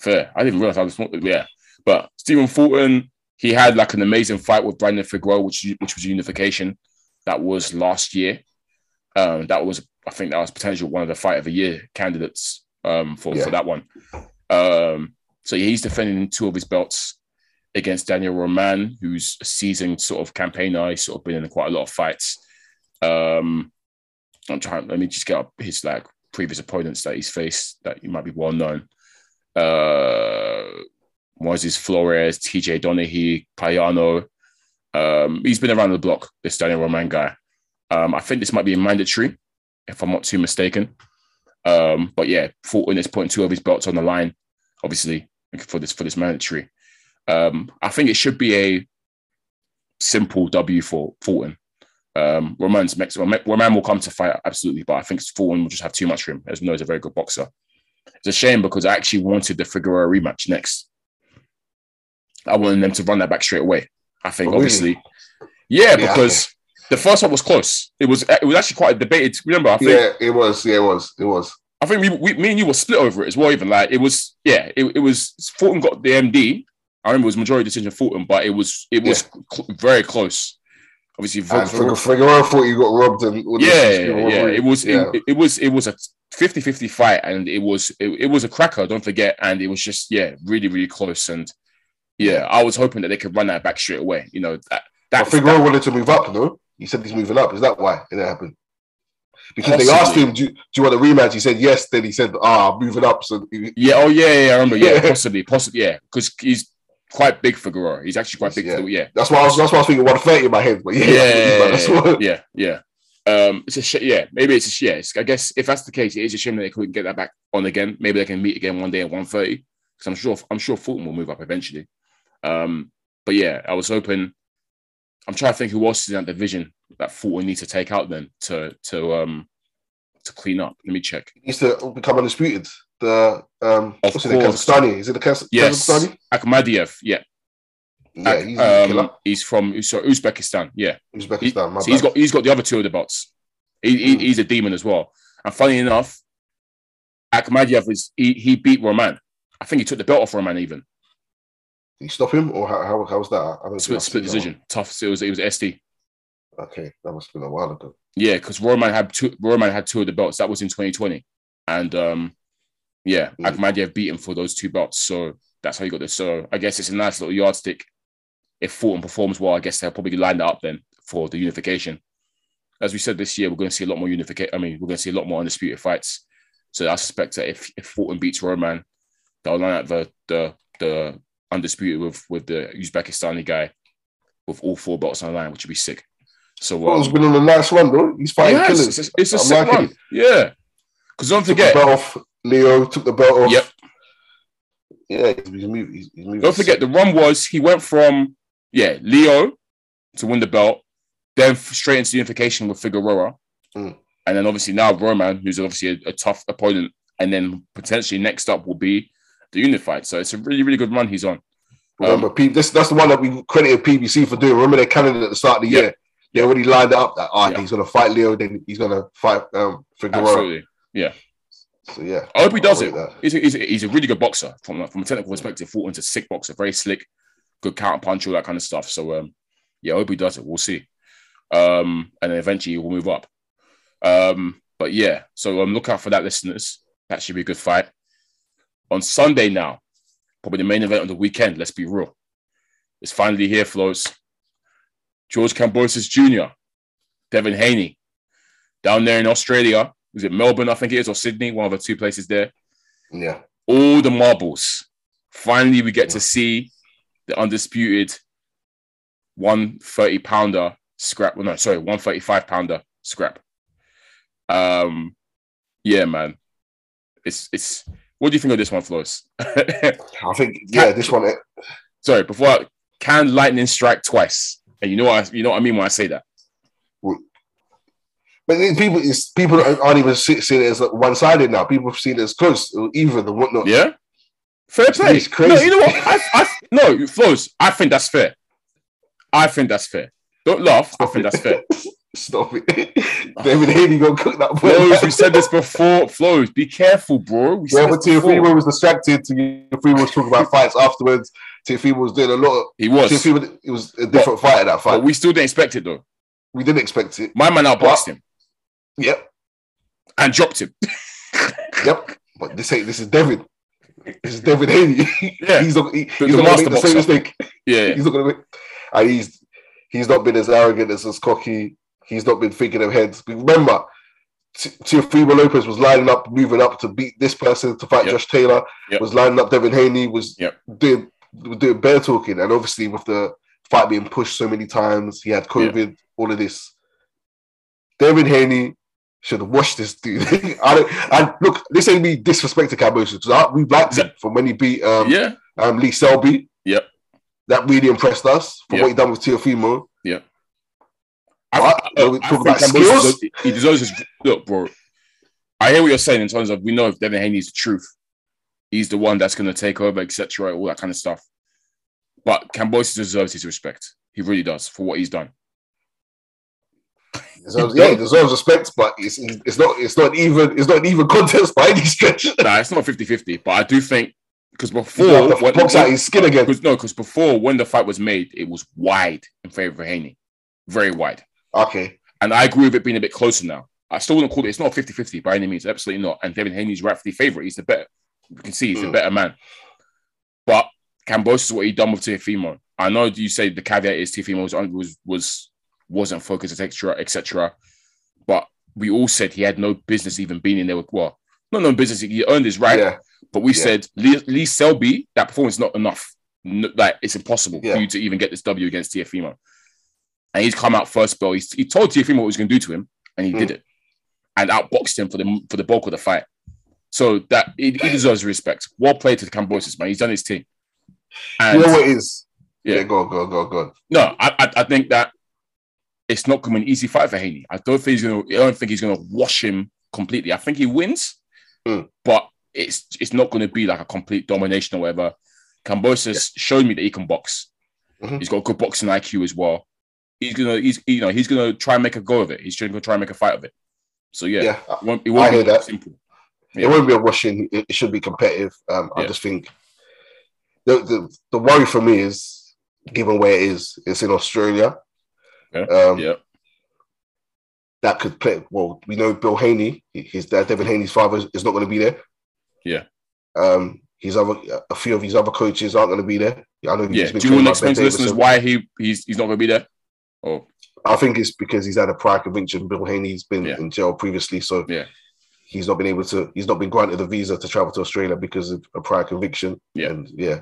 Fair. I didn't realize how small. Yeah, but Stephen Fulton, he had like an amazing fight with Brandon Figueroa, which which was unification. That was last year. Um, that was I think that was potential one of the fight of the year candidates um for, Yeah. for that one. Um, so he's defending two of his belts against Daniel Roman, who's a seasoned sort of campaigner. He's sort of been in quite a lot of fights. Um, I'm trying. Let me just get up his like previous opponents that he's faced that you might be well known. Uh, Moises Flores, TJ Doheny, Payano. Um, he's been around the block. This Daniel Roman guy. Um, I think this might be a mandatory, if I'm not too mistaken. Um, but yeah, Fulton is putting two of his belts on the line, obviously for this for this mandatory. Um, I think it should be a simple W for Fulton. Um, Roman's next. Roman will come to fight absolutely, but I think Fulton will just have too much for him. As we know, he's a very good boxer. It's a shame because I actually wanted the Figueroa rematch next. I wanted them to run that back straight away. I think Oh, really? obviously, yeah, Yeah, because the first one was close. It was it was actually quite debated. Remember, I think Yeah, it was. Yeah, it was. It was. I think we, we, me and you were split over it as well. Even like it was, yeah, it, it was. Fulton got the MD. I remember it was majority decision Fulton, but it was it was cl- very close. Obviously, And Fig- Fig- Figueroa thought you got robbed and yeah, yeah, yeah. It was Yeah. It, it was it was a 50-50 fight, and it was it, it was a cracker. Don't forget, and it was just yeah, really really close. And yeah, I was hoping that they could run that back straight away. You know that that, Figueroa wanted to move up, no? He said he's moving up. Is that why it didn't happen? Because they asked him, do, you- do you want a rematch? He said yes. Then he said, ah, moving up. So he- yeah, oh yeah, yeah, I remember. Yeah, Yeah. possibly, possibly, yeah, because he's quite big for Guerrero. He's actually quite big. Yeah. For yeah, that's why I was. That's why I was thinking 130 in my head. But yeah, yeah, what. yeah, yeah. Um, it's a sh- yeah. Maybe it's a sh- yeah. I guess if that's the case, it is a shame that they couldn't get that back on again. Maybe they can meet again one day at one thirty. Because I'm sure I'm sure Fulton will move up eventually. Um, but yeah, I was hoping. I'm trying to think who else is in that division that Fulton needs to take out then to to um to clean up. Let me check. He used to become undisputed. The um, Of what's it, the course. Kazakhstani? Is it the Kaz- Yes, Kazakhstani? Akhmadiev. Yeah, Yeah, he's, a um, killer. he's from so Uzbekistan. Yeah. He- Uzbekistan. my so he's got he's got the other two of the belts. He, he- Mm. he's a demon as well. And funny enough, Akhmadiev is he, he beat Roman. I think he took the belt off Roman even. Did he stop him, or how, how, how was that? I Split, split decision. Tough. It was it was SD. Okay, that must have been a while ago. Yeah, because Roman had two Roman had two of the belts. That was in 2020. And um yeah, Mm. Akhmadiev beat him for those two belts. So that's how you got this. So I guess it's a nice little yardstick. If Fulton performs well, I guess they'll probably line that up then for the unification. As we said this year, we're going to see a lot more unification. I mean, we're going to see a lot more undisputed fights. So I suspect that if, if Fulton beats Roman, they'll line up the the the undisputed with with the Uzbekistani guy with all four belts on the line, which would be sick. So um, Fulton's been on a nice run though. He's fighting yeah, killers. it's, it's a I'm sick run. it. Yeah. Because don't Took the forget, belt off. Leo took the belt off. Yep. Yeah, he's, moving. He's moving. don't forget the run was he went from yeah Leo to win the belt, then straight into unification with Figueroa, Mm. and then obviously now Roman, who's obviously a, a tough opponent, and then potentially next up will be the unified. So it's a really really good run he's on. Remember, P- this that's the one that we credited PBC for doing. Remember, they candidate at the start of the Yeah. year. They already lined up that ah, Yeah. he's gonna fight Leo, then he's gonna fight um Figueroa. Absolutely, Yeah. So yeah, I hope he does it. He's a, he's, a, he's a really good boxer from from a technical perspective. Fulton's a sick boxer, very slick, good counter punch, all that kind of stuff. So um, yeah, I hope he does it. We'll see. Um, and then eventually we'll move up. Um, but yeah, so um, look out for that, listeners. That should be a good fight on Sunday now. Probably the main event of the weekend. Let's be real. It's finally here, flows. George Kambosos Jr., Devin Haney, down there in Australia. Is it Melbourne? I think it is, or Sydney, one of the two places there Yeah, all the marbles. Finally, we get to see the undisputed 130 pounder scrap. Well, no, sorry, 135 pounder scrap. Um, yeah, man. It's it's. What do you think of this one, Flows? I think yeah, this one. eh, sorry, before I, can lightning strike twice? And you know what I, you know what I mean when I say that. But then people, people aren't even seeing it as one sided now. People have seen it as close, or even and whatnot. Yeah, fair play. It's crazy. No, you know what? I, I, no, Flows, I think that's fair. I think that's fair. Don't laugh. I think that's fair. Stop it. Devin Haney gonna cook that. Flows, we said this before. Flows, be careful, bro. We Yeah, said but. Teofimo was distracted. Teofimo was talking about fights afterwards. Teofimo was doing a lot. Of, He was, Teofimo, it was a different fight at that fight. but we still didn't expect it though. we didn't expect it. My man outboxed him Yep, and dropped him. yep. But this ain't. This is Devin. Is Devin Haney. Yeah. he's not. He, he's not gonna make the same mistake. Yeah, He's not gonna make. And he's he's not been as arrogant as as cocky. He's not been thinking of heads. But remember, Teofimo Lopez was lining up, moving up to beat this person to fight Yep. Josh Taylor. Yep. Was lining up Devin Haney. Was Yep. doing doing bear talking, and obviously with the fight being pushed so many times, he had COVID. All of this. Devin Haney should have watched this dude. I don't. And look, this ain't me disrespecting because we liked him from when he beat um, yeah, um, Lee Selby. Yep. That really impressed us for Yep. what he done with Teofimo. I, What? I, We I talk about Kambosos skills? deserves- he deserves his look, bro. I hear what you're saying in terms of we know if Devin Haney's the truth, he's the one that's going to take over, etc., all that kind of stuff. But Kambosos deserves his respect. He really does for what he's done. Deserves, yeah, deserves respect, but it's, it's not it's not even it's not an even contest by any stretch. Nah, it's not 50-50, but I do think because before to when- out his skin again. Because no, because before when the fight was made, it was wide in favor of Haney, very wide. Okay, And I agree with it being a bit closer now. I still wouldn't call it. It's not 50-50 by any means. Absolutely not. And Devin Haney's rightfully favorite. He's the better. You can see he's the Mm. better man. But Kambosos is what he done with Teofimo. I know you say the caveat is Teofimo was was was wasn't focused, etc., etc. But we all said he had no business even being in there with well, not no business. He earned his right. Yeah, But we Yeah. said Lee, Lee Selby, that performance is not enough. No, like it's impossible Yeah. for you to even get this W against Teofimo. And he's come out first bell. He's, he told Teofimo what he was going to do to him, and he Mm. did it, and outboxed him for the for the bulk of the fight. So that he, he deserves respect. Well played to the Kambosos, man. He's done his team. And you know what it is? Yeah. Yeah, go on, go on, go on, go on. no, I, I I think that it's not going to be an easy fight for Haney. I don't think he's going to. I don't think he's going to wash him completely. I think he wins, Mm. but it's it's not going to be like a complete domination or whatever. Kambosos showed me that he can box. Mhm. He's got a good boxing IQ as well. He's gonna, he's you know, he's gonna try and make a go of it. He's going to try and make a fight of it. So yeah, Yeah, it won't, it won't I be hear that. simple. it won't be a washing. It, it should be competitive. Um, I just think the, the the worry for me is given where it is, it's in Australia. Yeah. Um, Yeah, that could play. Well, we know Bill Haney, his dad, Devin Haney's father, is not going to be there. Yeah. Um, his other, a few of his other coaches aren't going to be there. I know yeah. been Do you want to explain to listeners why he he's he's not going to be there? Oh, I think it's because he's had a prior conviction. Bill Haney's been Yeah. in jail previously, so Yeah. he's not been able to. He's not been granted a visa to travel to Australia because of a prior conviction. Yeah. and yeah,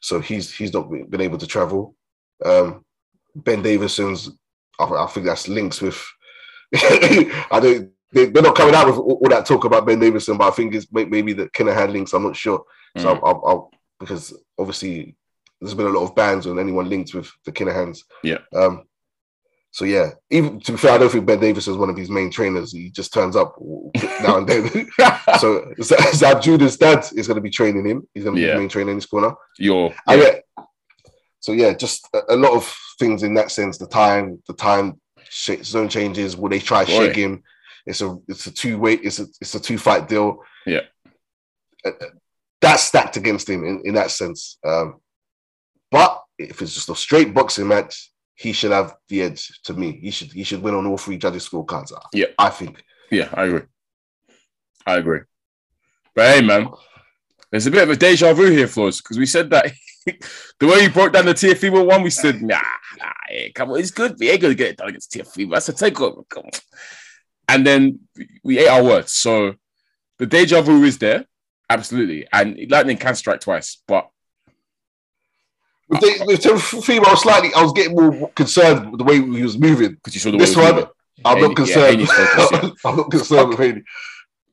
so he's he's not been been able to travel. Um, ben Davison's, I, I think that's links with. I don't. They, they're not coming out with all, all that talk about Ben Davison, but I think it's may- maybe the Kinahan had links. I'm not sure. So mm, I'll, I'll, I'll because obviously there's been a lot of bans on anyone linked with the Kinahans. Yeah. Um. So yeah, even to be fair, I don't think Ben Davis is one of his main trainers. He just turns up now and then. so Zab Judah's dad is going to be training him. He's going to be Yeah. the main trainer in his corner. I get- so yeah, just a, a lot of things in that sense. The time, the time sh- zone changes. Will they try Boy. shake him? It's a it's a two way. It's a it's a two fight deal. Yeah. Uh, uh, that's stacked against him in, in that sense. Um, but if it's just a straight boxing match, he should have the edge to me. He should he should win on all three judges' scorecards. Yeah. I think. Yeah, I agree. I agree. But hey, man, there's a bit of a deja vu here, Flows, because we said that the way you broke down the Teofimo one, we said, nah, nah, yeah, come on, it's good. We ain't gonna get it done against Teofimo. That's a takeover. Come on. And then we ate our words. So the deja vu is there, absolutely. And lightning can strike twice, but With, the, with I was slightly, I was getting more concerned with the way he was moving. because you saw the This one, moving. I'm Haney- not concerned. yeah, yeah. I'm not concerned with Haney.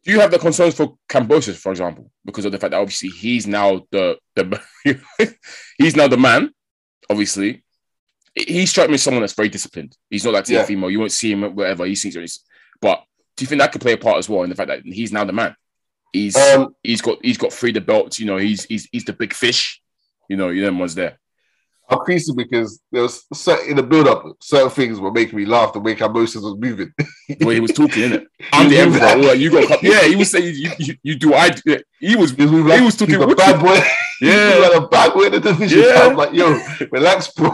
Do you have the concerns for Kambosos, for example, because of the fact that obviously he's now the the he's now the man. Obviously, he struck me as someone that's very disciplined. He's not like Yeah. You won't see him wherever he sees. He's, but do you think that could play a part as well in the fact that he's now the man? He's Um, he's got he's got free the belts. You know, he's he's he's the big fish. You know, you know, one's there. I'm creasing because there was certain, in the build up, certain things were making me laugh the way Kambosos was moving. The way he was talking, innit? I'm the emperor. like- right, oh, you got. Yeah, he was saying you, you, you do. I do. He was He was, like, He was talking a bad boy. yeah. he was like a bad boy in the division. Yeah. I'm like, yo, relax, bro.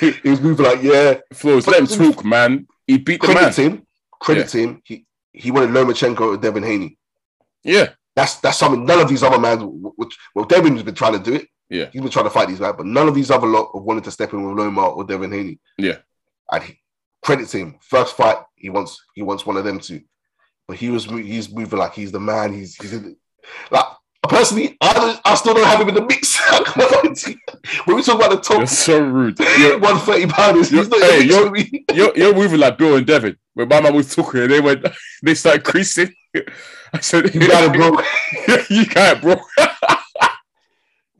he was moving like, yeah. Flows, let him talk, man. He beat the man. Credit him. Credit him. He he wanted Lomachenko or Devin Haney. Yeah, That's that's something none of these other men. Which, well, Devin's been trying to do it. Yeah. he's been trying to fight these guys, but none of these other lot have wanted to step in with Loma or Devin Haney. Yeah. and he, credit to him. First fight, he wants he wants one of them to, but he was he's moving like he's the man. He's he's in, like personally, I I still don't have him in the mix. when we talk about the you're top so rude. You're, one thirty pounders, he's not Hey, you're- you're, you're moving like Bill and Devin. When my man was talking, they went, they started creasing. I said, You got it, bro. you got it, bro.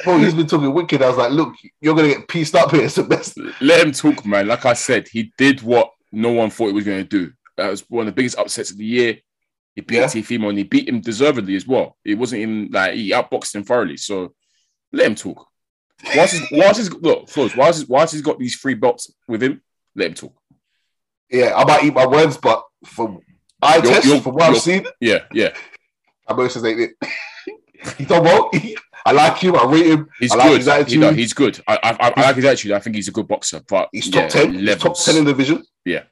Bro, he's been talking wicked. I was like, look, you're gonna get pieced up here. It's the best. Let him talk, man. Like I said, he did what no one thought he was to do. That was one of the biggest upsets of the year. He beat Yeah. Teofimo and he beat him deservedly as well. It wasn't even like he outboxed him thoroughly. So let him talk. Whilst he's, whilst he's look, Flows, whilst he's, whilst he's got these three belts with him, let him talk. Yeah, I might eat my words, but for eye You're- test, you're- from what I've seen, Yeah, yeah. Kambosos ain't it. he done well. I like him. I rate him. He's I like good. his attitude. He- no, he's good. I, I, I, like his attitude. I think he's a good boxer. But He's yeah, top ten. He's top ten in the division. Yeah.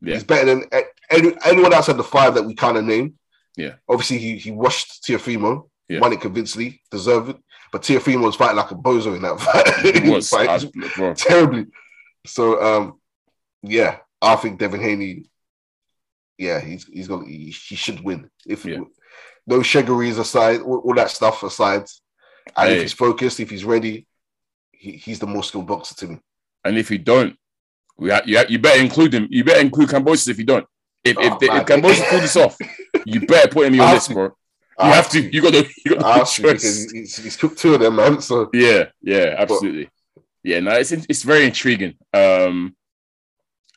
Yeah. He's better than any, anyone outside the five that we kind of named. Yeah. Obviously, he he washed Teofimo, Yeah. won it convincingly, deserved it. But Teofimo was fighting like a bozo in that fight. Was, terribly. So um, yeah, I think Devin Haney. Yeah, he's he's gonna he, he should win if Yeah. no shaggeries aside, all, all that stuff aside, and Hey. if he's focused, if he's ready, he, he's the most skilled boxer to me. And if you don't, we ha- you, ha- you better include him. You better include Kambosos if you don't. If if, Oh, if man. Kambosos pull this off, you better put him in your list, bro. You have to. You got to. You got to choice. he's, he's cooked two of them, man. So Yeah, yeah, absolutely. Yeah, no, it's it's very intriguing. Um,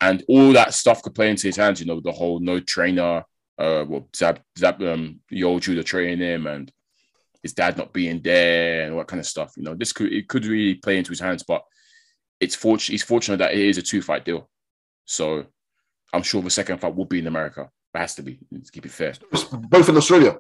and all that stuff could play into his hands. You know, the whole no trainer, uh, well, Zab Zab um, Yo Judah training him, and his dad not being there, and all that kind of stuff. You know, this could it could really play into his hands, but it's fortunate. He's fortunate that it is a two fight deal. So I'm sure the second fight will be in America. It has to be. Let's keep it fair. both in Australia,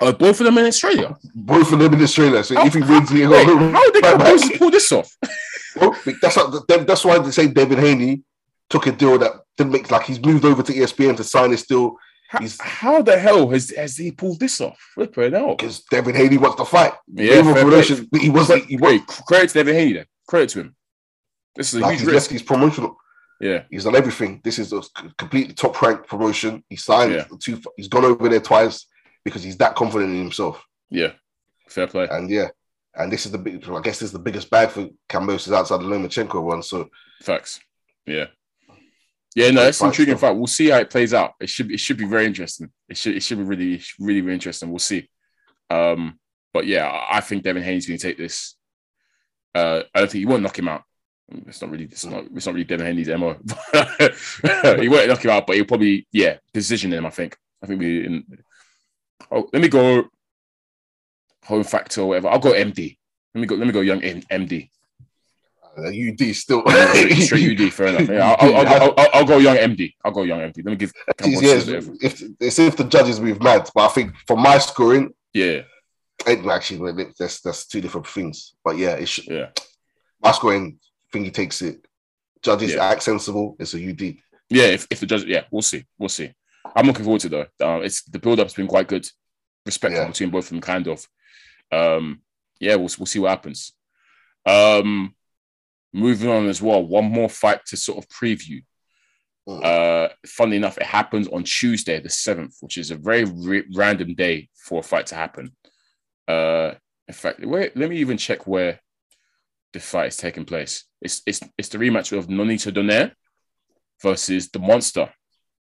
Uh, both of them in Australia. both of them in Australia. So if he wins, he Wait, how Right back. Kambosos pull this off? Well, that's that's why they say Devin Haney took a deal that didn't make like he's moved over to ESPN to sign his deal How, He's- how the hell has, has he pulled this off? Flipping out. because Devin Haney wants to fight. Yeah, promotion, he was like he was Wait, credit to Devin Haney then. Credit to him. This is a like huge he's risk. his promotional. Yeah, He's done everything. This is a completely top ranked promotion. He signed Yeah. two. He's gone over there twice because he's that confident in himself. yeah. Fair play. And yeah, and this is the big. I guess this is the biggest bag for Kambosos outside the Lomachenko one. So Facts. Yeah. Yeah, no, Great it's an fight intriguing fight. We'll see how it plays out. It should it should be very interesting. It should it should be really really really interesting. We'll see. Um, but yeah, I I think Devin Haney's going to take this. Uh, I don't think he won't knock him out. It's not really it's not it's not really Devin Haney's mo. he won't knock him out, but he'll probably yeah decision him. I think. I think we in. Oh, let me go. Home factor or whatever. I'll go MD. Let me go. Let me go. Young MD. Uh, UD still. straight, UD. Fair enough. Yeah, I'll, I'll, I'll, I'll, go young MD. I'll go young MD. Let me give. Yeah, if, it's if the judges move mad, but I think for my scoring, Yeah, it, actually, that's that's two different things. But yeah, it should, yeah, my scoring, think he takes it. Judges Yeah. act sensible. It's a UD. yeah. If, if the judge, yeah, we'll see. We'll see. I'm looking forward to it though. Um, it's the build up's been quite good. Respect Yeah. between both of them, kind of. Um, yeah, we'll we'll see what happens. Um, moving on as well. One more fight to sort of preview. Mm. Uh, funnily enough, it happens on Tuesday, the seventh, which is a very re- random day for a fight to happen. Uh, in fact, wait, let me even check where the fight is taking place. It's it's it's the rematch of Nonito Donaire versus the monster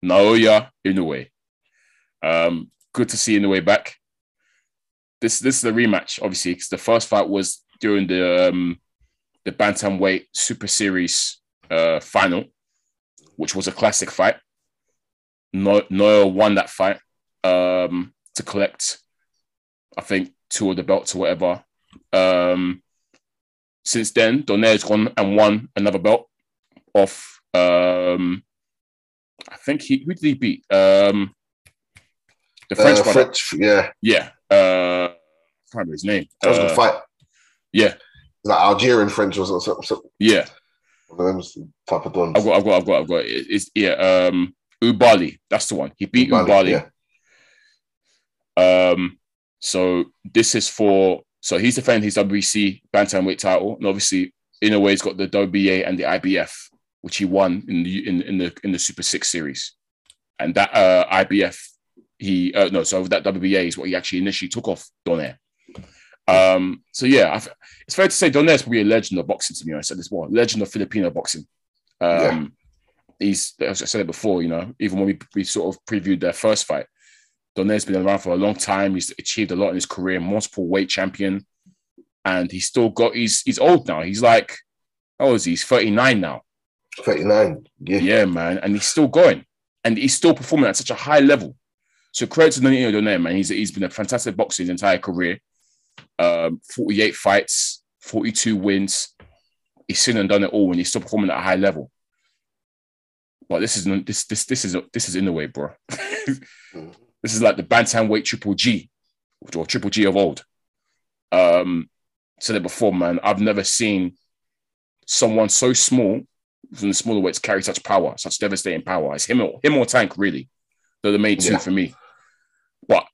Naoya Inoue. Um, good to see Inoue back. This this is the rematch, obviously, because the first fight was during the um, the bantamweight Super Series uh, final, which was a classic fight. No, Noah won that fight um, to collect, I think, two of the belts or whatever. Um, since then, Donaire's gone and won another belt off. Um, I think he who did he beat? Um, the French Uh, brother. French, yeah, Yeah. Uh, I can't remember his name. that was a Uh, good fight. yeah, Like Algerian French or something. something yeah. one of type of dons. I've got, I've got, I've got, I've got. It's yeah. Um, Oubaali. That's the one. He beat Oubaali. yeah. Um, so this is for so he's defending his WBC bantamweight title, and obviously Inoue he's got the WBA and the IBF, which he won in the in, in the in the Super Six series, and that uh, IBF he uh, no so that WBA is what he actually initially took off Donaire. Um, so yeah, I've, it's fair to say Donaire is probably a legend of boxing to me. I said this more legend of Filipino boxing. Um, Yeah. He's as I said it before, you know, even when we, we sort of previewed their first fight, Donaire's been around for a long time. He's achieved a lot in his career, multiple weight champion, and he's still got. He's he's old now. He's like, how old is he? He's thirty nine now. 39. Yeah. Yeah, man, and he's still going, and he's still performing at such a high level. So credit to Donaire, man. He's he's been a fantastic boxer his entire career. Um, forty eight fights, forty two wins. He's seen and done it all, and he's still performing at a high level. But this is this this this is this is Inoue, bro. This is like the bantamweight triple G, or triple G of old. Um, said it before, man. I've never seen someone so small from the smaller weights carry such power, such devastating power. It's him or him or Tank really. They're the main two Yeah. for me. But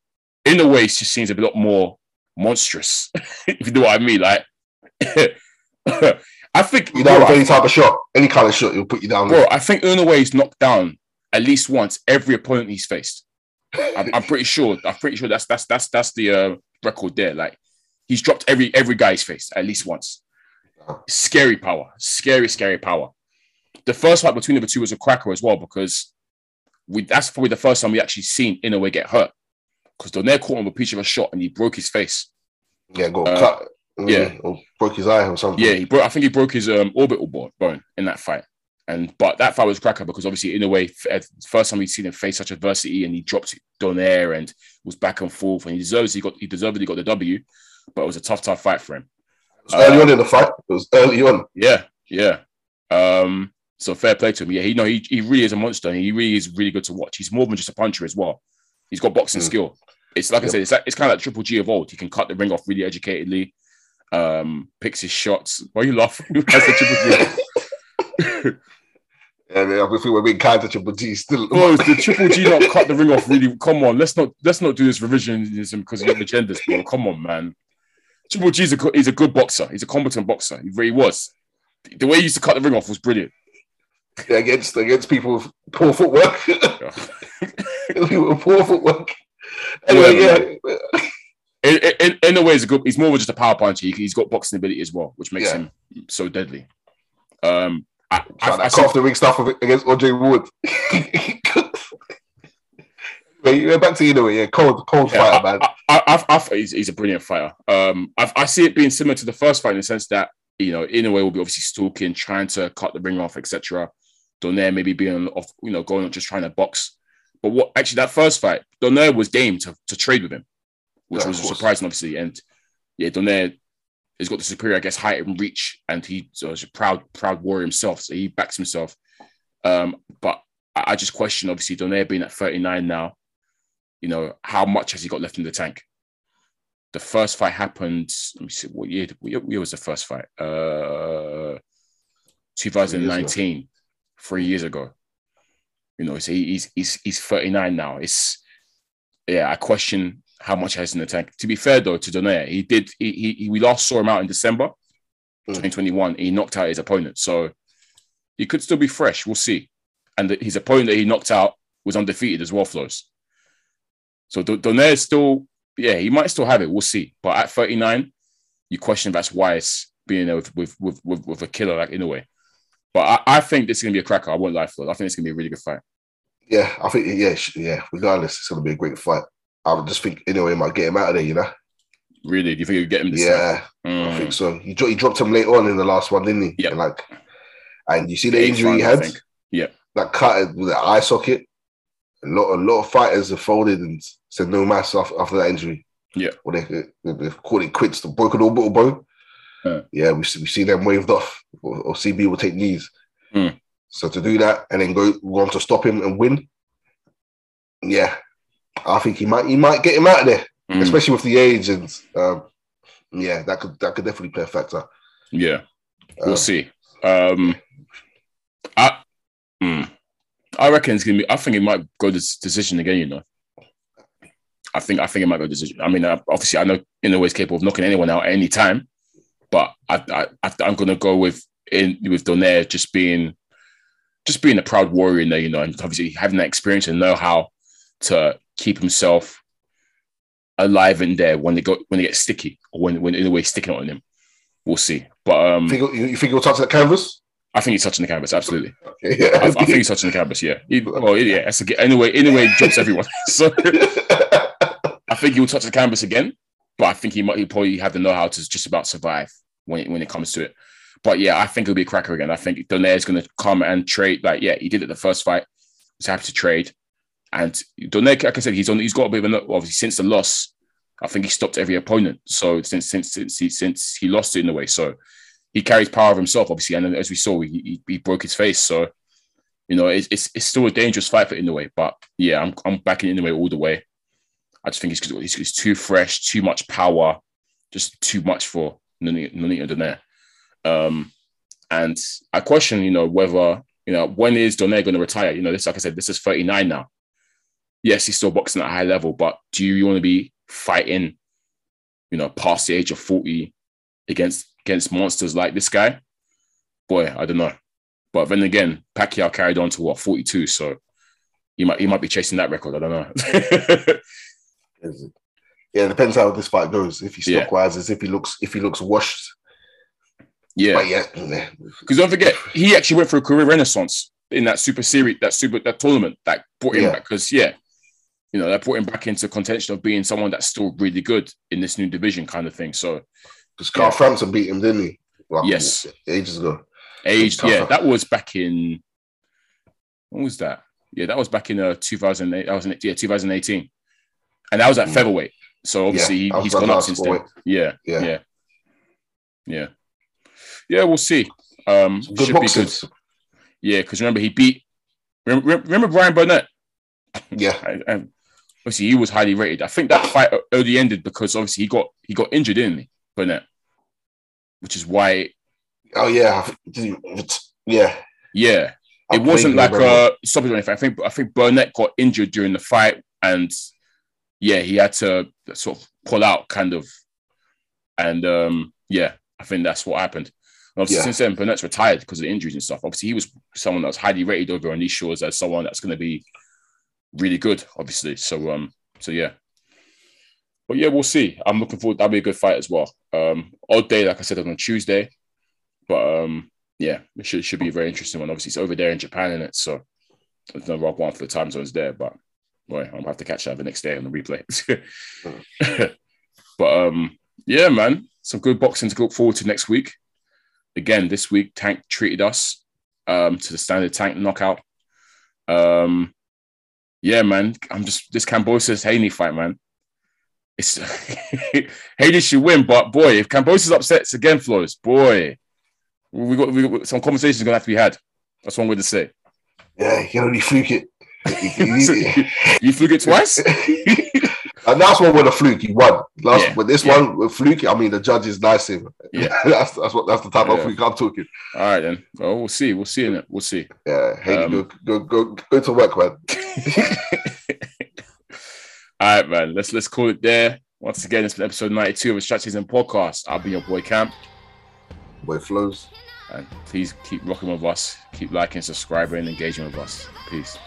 in a way, it just seems a lot more monstrous. if you know what I mean, like I think You know, with any type of shot, any kind of shot, he'll put you down. bro, I think Inoue knocked down at least once every opponent he's faced. I'm, I'm pretty sure. I'm pretty sure that's that's that's that's the uh, record there. Like he's dropped every every guy he's faced at least once. Scary power, scary, scary power. The first fight between the two was a cracker as well because we that's probably the first time we actually seen Inoue get hurt because Donaire caught him with a piece of a shot and he broke his face. yeah, got Uh, cut. Yeah. or broke his eye or something. Yeah, he broke. I think he broke his um, orbital bo- bone in that fight. And but that fight was cracker because obviously Inoue, f- first time we'd seen him face such adversity, and he dropped Donaire and was back and forth, and he deserves he got he deservedly got the W, but it was a tough tough fight for him. It was early Uh, on in the fight. It was early on. Yeah, yeah. Um, so fair play to him. Yeah, he know he, he really is a monster. He really is really good to watch. He's more than just a puncher as well. He's got boxing Mm. skill. It's like I said, it's like, it's kind of like Triple G of old. He can cut the ring off really educatedly. Um, picks his shots. Why are you laughing? That's the Triple G. Yeah, man, I think we're being kind to Triple G still. Bro, the Triple G not cut the ring off really. Come on, let's not let's not do this revisionism because of agendas, bro. Come on, man. Triple G's a he's a good boxer. He's a competent boxer. He really was. The way he used to cut the ring off was brilliant. against against people with poor footwork. people with poor footwork. Anyway, yeah. in, in, Inoue, he's a good. He's more just a power puncher. He, he's got boxing ability as well, which makes Yeah. him so deadly. Um, I, I, I, off the ring stuff of- against Andre Ward. Wait, back to you know, yeah, cold, cold yeah, fighter, man. I, I, I, he's, he's a brilliant fighter. Um, I, I see it being similar to the first fight in the sense that you know, Inoue, will be obviously stalking, trying to cut the ring off, etc. Donaire maybe being off, you know, going just trying to box. But what actually that first fight, Donaire was game to, to trade with him, which Yeah, was surprising, obviously. And yeah, Donaire has got the superior, I guess, height and reach, and he so he's a proud, proud warrior himself. So he backs himself. Um, but I, I just question, obviously, Donaire being at 39 now, you know, how much has he got left in the tank? The first fight happened. Let me see. What year? What year- year was the first fight? Uh, 2019, three years ago. You know, so he's he's he's 39 now. It's yeah. I question how much he has in the tank. To be fair though, to Donaire, he did. He, he, we last saw him out in December Mm. 2021. He knocked out his opponent, so he could still be fresh. We'll see. And the, his opponent that he knocked out was undefeated as well, flows. So Do- Donaire is still, yeah, he might still have it. We'll see. But at 39, you question if that's wise being there with with with, with, with a killer like Inoue. But I, I think this is gonna be a cracker. I won't lie, Flo. I think it's gonna be a really good fight. Yeah, I think yeah, yeah. Regardless, it's gonna be a great fight. I just think Inoue, might get him out of there. You know. Really, do you think you get him this Yeah, time? I Mm. think so. He, he dropped him late on in the last one, didn't he? Yeah. Like, and you see the Eighth injury he round, I had. Yeah. That cut with the eye socket. A lot, a lot of fighters have folded and said no mass after, after that injury. Yeah. Or they, they, they've called it quits. The broken orbital bone. Yeah. Yeah, we see, we see them waved off, or, or CB will take knees. Hmm. So to do that and then go, go on to stop him and win, yeah, I think he might he might get him out of there, Mm. especially with the age and um, yeah, that could that could definitely play a factor. Yeah. We'll Um, see. Um, I, mm, I reckon it's gonna be. I think it might go this decision again. You know, I think I think it might go decision. I mean, obviously, I know Inoue is capable of knocking anyone out at any time, but I, I, I I'm gonna go with in with Donaire just being just being a proud warrior in there. You know, and obviously having that experience and know how to keep himself alive in there when they go when they get sticky or when when Inoue sticking on him. We'll see, but um. You think, he'll- you think he'll touch that canvas? I think he's touching the canvas. Absolutely, Okay, yeah. I, I think he's touching the canvas. Yeah. He, well, yeah. That's a, anyway. Inoue, drops everyone. So I think he'll touch the canvas again, but I think he might. He probably have the know-how to just about survive when when it comes to it. But yeah, I think it'll be a cracker again. I think Donaire's going to come and trade. Like, yeah, he did it the first fight. He's happy to trade, and Donaire, like I said, he's on. He's got a bit of a obviously since the loss. I think he stopped every opponent. So since since since he since he lost it Inoue, so he carries power of himself, obviously. And as we saw, he, he, broke his face. So you know, it's, it's it's still a dangerous fight for Inoue. But yeah, I'm I'm backing Inoue all the way. I just think he's, he's too fresh, too much power, just too much for Nonito Donaire. Um, And I question, you know, whether you know when is Donaire going to retire? You know, this like I said, this is 39 now. Yes, he's still boxing at a high level, but do you want to be fighting, you know, past the age of 40 against against monsters like this guy? Boy, I don't know. But then again, Pacquiao carried on to what 42, so he might he might be chasing that record. I don't know. yeah, it depends how this fight goes. If he stock rises, if he looks if he looks washed. yeah, But yeah, because don't forget he actually went for a career renaissance in that super series, that super that tournament that brought him Yeah. back. Because yeah, you know that brought him back into contention of being someone that's still really good in this new division kind of thing. So Because Carl Yeah. Frampton beat him, didn't he? Like, Yes. ages ago. Tougher. yeah, that was back in when was that? Yeah, that was back in uh 2008. That was in, yeah 2018, and that was at Mm. featherweight. So obviously Yeah, he, was gone up since then. Yeah, Yeah. yeah, yeah, yeah. We'll see. Um, good should be good. Yeah, because remember he beat. Remember, remember Ryan Burnett? Yeah. And, obviously he was highly rated. I think that fight only ended because obviously he got he got injured, didn't he, Burnett? Which is why, Oh yeah. Yeah. yeah, I it wasn't like a stoppage or anything. I think I think Burnett got injured during the fight, and yeah, he had to sort of pull out, kind of, and um, yeah, I think that's what happened. And obviously, Yeah. since then, Burnett's retired because of the injuries and stuff. Obviously, he was someone that was highly rated over on these shows as someone that's going to be really good. Obviously, so um, so yeah. But yeah, we'll see. I'm looking forward. That'll be a good fight as well. Um, odd day, like I said, on Tuesday, but um, yeah, it should should be a very interesting one. Obviously, it's over there in Japan, in it, so there's no rock one for the time zones there. But boy, I'm gonna have to catch that the next day on the replay. but um, yeah, man, some good boxing to look forward to next week. Again, this week Tank treated us um to the standard Tank knockout. Um, yeah, man, I'm just this Kambosos Haney fight, man. It's Haney should win, but boy, if Kambosos upsets again, Flows, boy, we got, we got some conversations gonna have to be had. That's one way to say. Yeah, you can only fluke it. You- You fluke it twice. and that's one with a fluke. He won. Last Yeah, with this yeah. one with fluke. I mean, the judge is nice him. Yeah. that's that's what that's the type of Yeah. fluke I'm talking. All right, then. Well, we'll see. We'll see in it. We'll see. Yeah, hey, Um, go, go go go to work, man. All right, man. Let's let's call it there. Once again, it's been episode 92 of the Strategies and Podcast. I'll be your boy Camp. Boy flows. And please keep rocking with us. Keep liking, subscribing, and engaging with us. Peace.